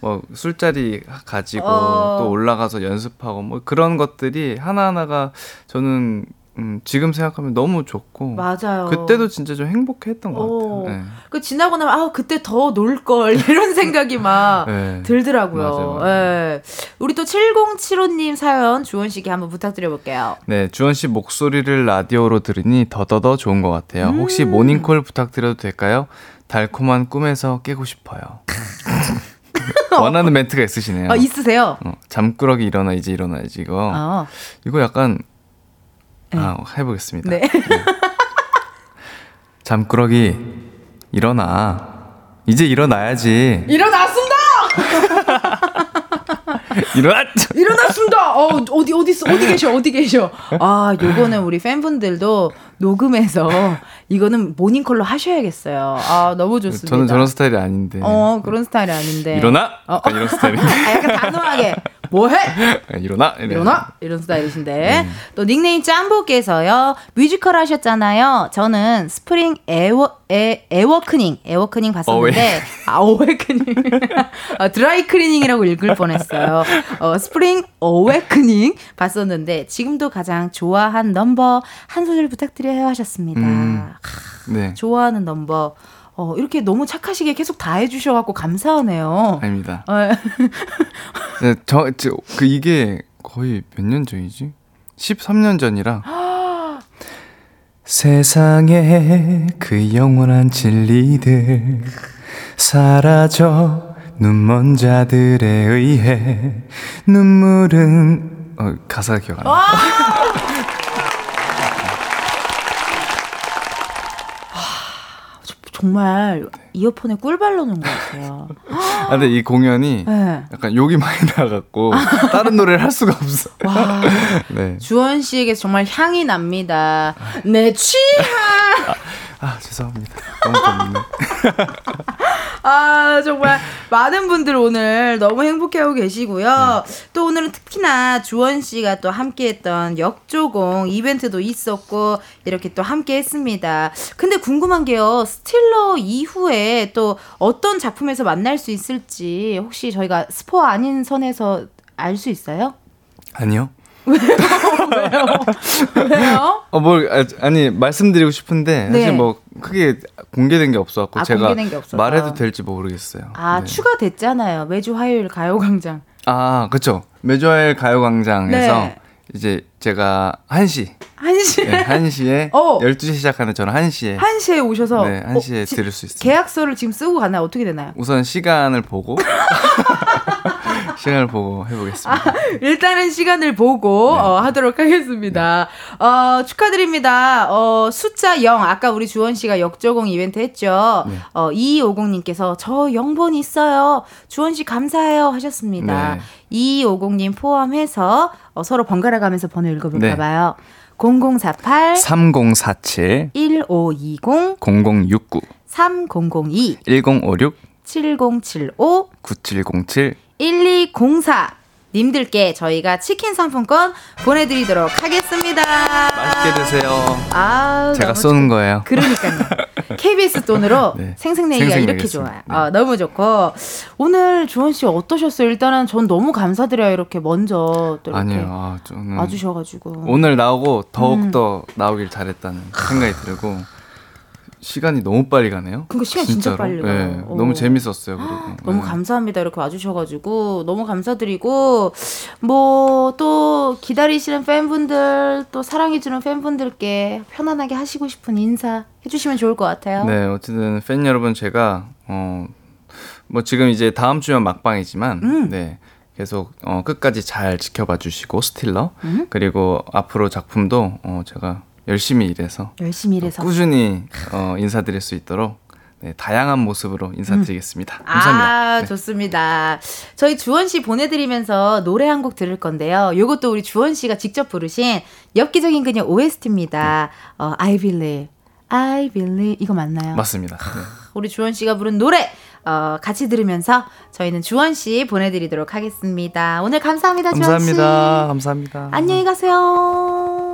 Speaker 3: 뭐 술자리 가지고 어. 또 올라가서 연습하고 뭐 그런 것들이 하나하나가 저는 음, 지금 생각하면 너무 좋고
Speaker 1: 맞아요.
Speaker 3: 그때도 진짜 좀 행복했던 것 오. 같아요. 네.
Speaker 1: 그 지나고 나면 아 그때 더 놀 걸 *laughs* 이런 생각이 막 *laughs* 네. 들더라고요. 맞아요, 맞아요. 네. 우리 또 7075님 사연 주원 씨께 한번 부탁드려 볼게요.
Speaker 3: 네, 주원 씨 목소리를 라디오로 들으니 더더더 좋은 것 같아요. 음. 혹시 모닝콜 부탁드려도 될까요? 달콤한 꿈에서 깨고 싶어요. *laughs* 원하는 멘트가 있으시네요.
Speaker 1: 어, 있으세요? 어,
Speaker 3: 잠꾸러기 일어나 이제 일어나야지 이거. 어. 이거 약간 네. 아, 해보겠습니다. 네. 네. 잠꾸러기 일어나. 이제 일어나야지.
Speaker 1: 일어났습니다. *laughs*
Speaker 3: 일어났.
Speaker 1: 일어났습니다. 어 어디 어디 있어 어디 계셔 어디 계셔. 아 요거는 우리 팬분들도 녹음해서 이거는 모닝콜로 하셔야겠어요. 아 너무 좋습니다.
Speaker 3: 저는 저런 스타일이 아닌데.
Speaker 1: 어 그런 스타일이 아닌데.
Speaker 3: 일어나. 어. 이런 스타일인데. *laughs*
Speaker 1: 아, 약간 단호하게 뭐해? *laughs*
Speaker 3: 일어나
Speaker 1: 이래. 일어나 이런 스타일이신데 음. 또 닉네임 짬보께서요 뮤지컬 하셨잖아요. 저는 Spring Awa 에, Awakening Awakening 봤었는데 *laughs* 아 Awakening *laughs* 아, 드라이 클리닝이라고 읽을 뻔했어요. 어, Spring Awakening 봤었는데 지금도 가장 좋아한 넘버 한 소절 부탁드려요 하셨습니다. 음. 네. 좋아하는 넘버 어, 이렇게 너무 착하시게 계속 다 해주셔갖고 감사하네요.
Speaker 3: 아닙니다. 어. 네, 저, 저, 그 이게 거의 몇 년 전이지? 13년 전이라. *gasps* 세상에 그 영원한 진리들 사라져 눈먼 자들에 의해 눈물은 어, 가사가 기억 안 나.
Speaker 1: 정말 이어폰에 꿀 발라놓은 것 같아요.
Speaker 3: 아, 근데 이 공연이 네. 약간 욕이 많이 나갖고 다른 노래를 할 수가 없어. 와. *laughs*
Speaker 1: 네. 주원 씨에게 정말 향이 납니다. 내 취향.
Speaker 3: 아, 아 죄송합니다. 너무 고민네. *laughs*
Speaker 1: 아, 정말 많은 분들 오늘 너무 행복해하고 계시고요. 네. 또 오늘은 특히나 주원 씨가 또 함께 했던 역조공 이벤트도 있었고, 이렇게 또 함께 했습니다. 근데 궁금한 게요. 스틸러 이후에 또 어떤 작품에서 만날 수 있을지 혹시 저희가 스포 아닌 선에서 알 수 있어요?
Speaker 3: 아니요.
Speaker 1: 왜요? 왜요?
Speaker 3: 어, 뭘, 아, 아니, 말씀드리고 싶은데, 사실 네. 뭐, 크게 공개된 게 없어갖고, 아, 제가 게 말해도 될지 모르겠어요.
Speaker 1: 아, 네. 추가됐잖아요. 매주 화요일 가요광장.
Speaker 3: 아, 그쵸. 매주 화요일 가요광장에서, 네. 이제 제가 1시.
Speaker 1: 1시?
Speaker 3: 네, 1시에. 어. 12시 시작하는 저는 1시에.
Speaker 1: 1시에 오셔서.
Speaker 3: 네, 1시에 어, 들을 수 있어요.
Speaker 1: 계약서를 지금 쓰고 가나요? 어떻게 되나요?
Speaker 3: 우선 시간을 보고. *laughs* 시간을 보고 해보겠습니다. 아,
Speaker 1: 일단은 시간을 보고 네. 어, 하도록 하겠습니다. 네. 어, 축하드립니다. 어, 숫자 0 아까 우리 주원 씨가 역조공 이벤트 했죠. 네. 어, 2250님께서 저 0번 있어요. 주원 씨 감사해요 하셨습니다. 네. 2250님 포함해서 어, 서로 번갈아 가면서 번호 읽어볼까 네. 봐요. 0048
Speaker 3: 3047
Speaker 1: 1520
Speaker 3: 0069
Speaker 1: 3002
Speaker 3: 1056
Speaker 1: 7075
Speaker 3: 9707
Speaker 1: 1204 님들께 저희가 치킨 상품권 보내드리도록 하겠습니다.
Speaker 3: 맛있게 드세요. 아, 제가 쏘는 좋... 거예요.
Speaker 1: 그러니까요. *laughs* KBS 돈으로 네. 생생내기가 이렇게 좋아요. 네. 아, 너무 좋고 오늘 주원 씨 어떠셨어요? 일단은 전 너무 감사드려요. 이렇게 먼저 또 이렇게 아니요, 아, 저는 와주셔가지고
Speaker 3: 오늘 나오고 더욱 음. 더 나오길 잘했다는 생각이 들고 시간이 너무 빨리 가네요.
Speaker 1: 그거 시간 진짜 빨리 가요. 네,
Speaker 3: 너무 재밌었어요. 그리고
Speaker 1: 너무 네. 감사합니다. 이렇게 와주셔가지고 너무 감사드리고 뭐 또 기다리시는 팬분들 또 사랑해주는 팬분들께 편안하게 하시고 싶은 인사 해주시면 좋을 것 같아요.
Speaker 3: 네, 어쨌든 팬 여러분 제가 어 뭐 지금 이제 다음 주면 막방이지만 음. 네. 계속 어, 끝까지 잘 지켜봐 주시고 스틸러 음. 그리고 앞으로 작품도 어, 제가 열심히 일해서
Speaker 1: 열심히 일해서
Speaker 3: 꾸준히 어, 인사드릴 수 있도록 네, 다양한 모습으로 인사드리겠습니다. 음. 감사합니다.
Speaker 1: 아, 네. 좋습니다. 저희 주원 씨 보내드리면서 노래 한 곡 들을 건데요. 요것도 우리 주원 씨가 직접 부르신 엽기적인 그녀 OST입니다. 어, I Believe, I Believe 이거 맞나요?
Speaker 3: 맞습니다. 네.
Speaker 1: 우리 주원 씨가 부른 노래 어, 같이 들으면서 저희는 주원 씨 보내드리도록 하겠습니다. 오늘 감사합니다, 주원
Speaker 3: 씨. 감사합니다. 감사합니다.
Speaker 1: 안녕히 가세요.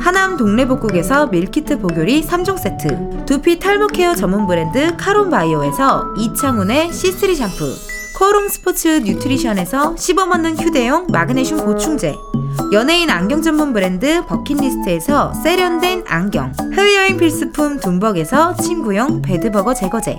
Speaker 1: 하남 동래복국에서 밀키트 보교리 3종 세트 두피 탈모 care 전문 브랜드 카론바이오에서 이창훈의 C3 샴푸 코롬 스포츠 뉴트리션에서 씹어먹는 휴대용 마그네슘 보충제 연예인 안경 전문 브랜드 버킷리스트에서 세련된 안경 해외여행 필수품 둠벅에서 침구용 bedbug 제거제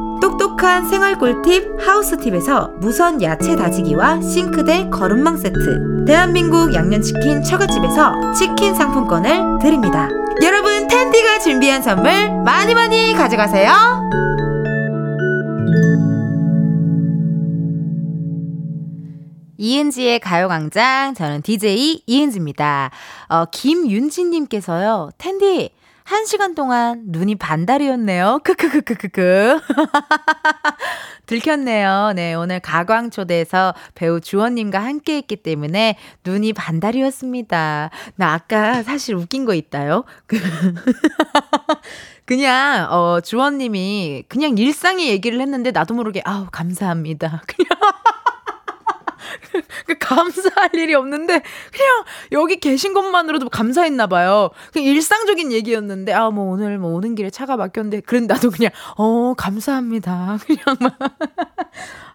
Speaker 1: 똑똑한 생활 꿀팁 하우스팁에서 무선 야채 다지기와 싱크대 거름망 세트. 대한민국 양념치킨 처갓집에서 치킨 상품권을 드립니다. 여러분 텐디가 준비한 선물 많이 많이 가져가세요. 이은지의 가요광장 저는 DJ 이은지입니다. 어, 김윤진님께서요 텐디 한 시간 동안 눈이 반달이었네요. 크크크크크크. *laughs* 들켰네요. 네, 오늘 가광초대에서 배우 주원님과 함께 했기 때문에 눈이 반달이었습니다. 나 아까 사실 웃긴 거 있다요. *laughs* 그냥, 어, 주원님이 그냥 일상의 얘기를 했는데 나도 모르게, 아우, 감사합니다. *laughs* 그냥. 그 감사할 일이 없는데 그냥 여기 계신 것만으로도 감사했나 봐요. 그 일상적인 얘기였는데 아 뭐 오늘 뭐 오는 길에 차가 막혔는데 그런 나도 그냥 어 감사합니다. *laughs* 그냥 막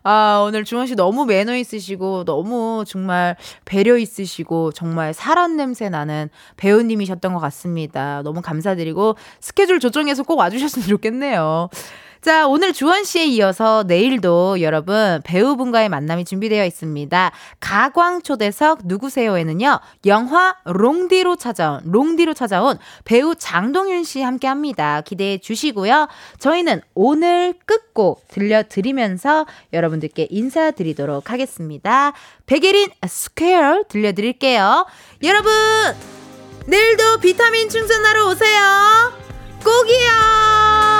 Speaker 1: 아, 오늘 주원 씨 너무 매너 있으시고 너무 정말 배려 있으시고 정말 사람 냄새 나는 배우님이셨던 것 같습니다. 너무 감사드리고 스케줄 조정해서 꼭 와주셨으면 좋겠네요. 자, 오늘 주원 씨에 이어서 내일도 여러분 배우분과의 만남이 준비되어 있습니다. 가광 초대석 누구세요에는요, 영화 롱디로 찾아온, 롱디로 찾아온 배우 장동윤 씨 함께 합니다. 기대해 주시고요. 저희는 오늘 끝곡 들려 드리면서 여러분들께 인사드리도록 하겠습니다. 백예린 Square 들려 드릴게요. 여러분, 내일도 비타민 충전하러 오세요. 꼭이요!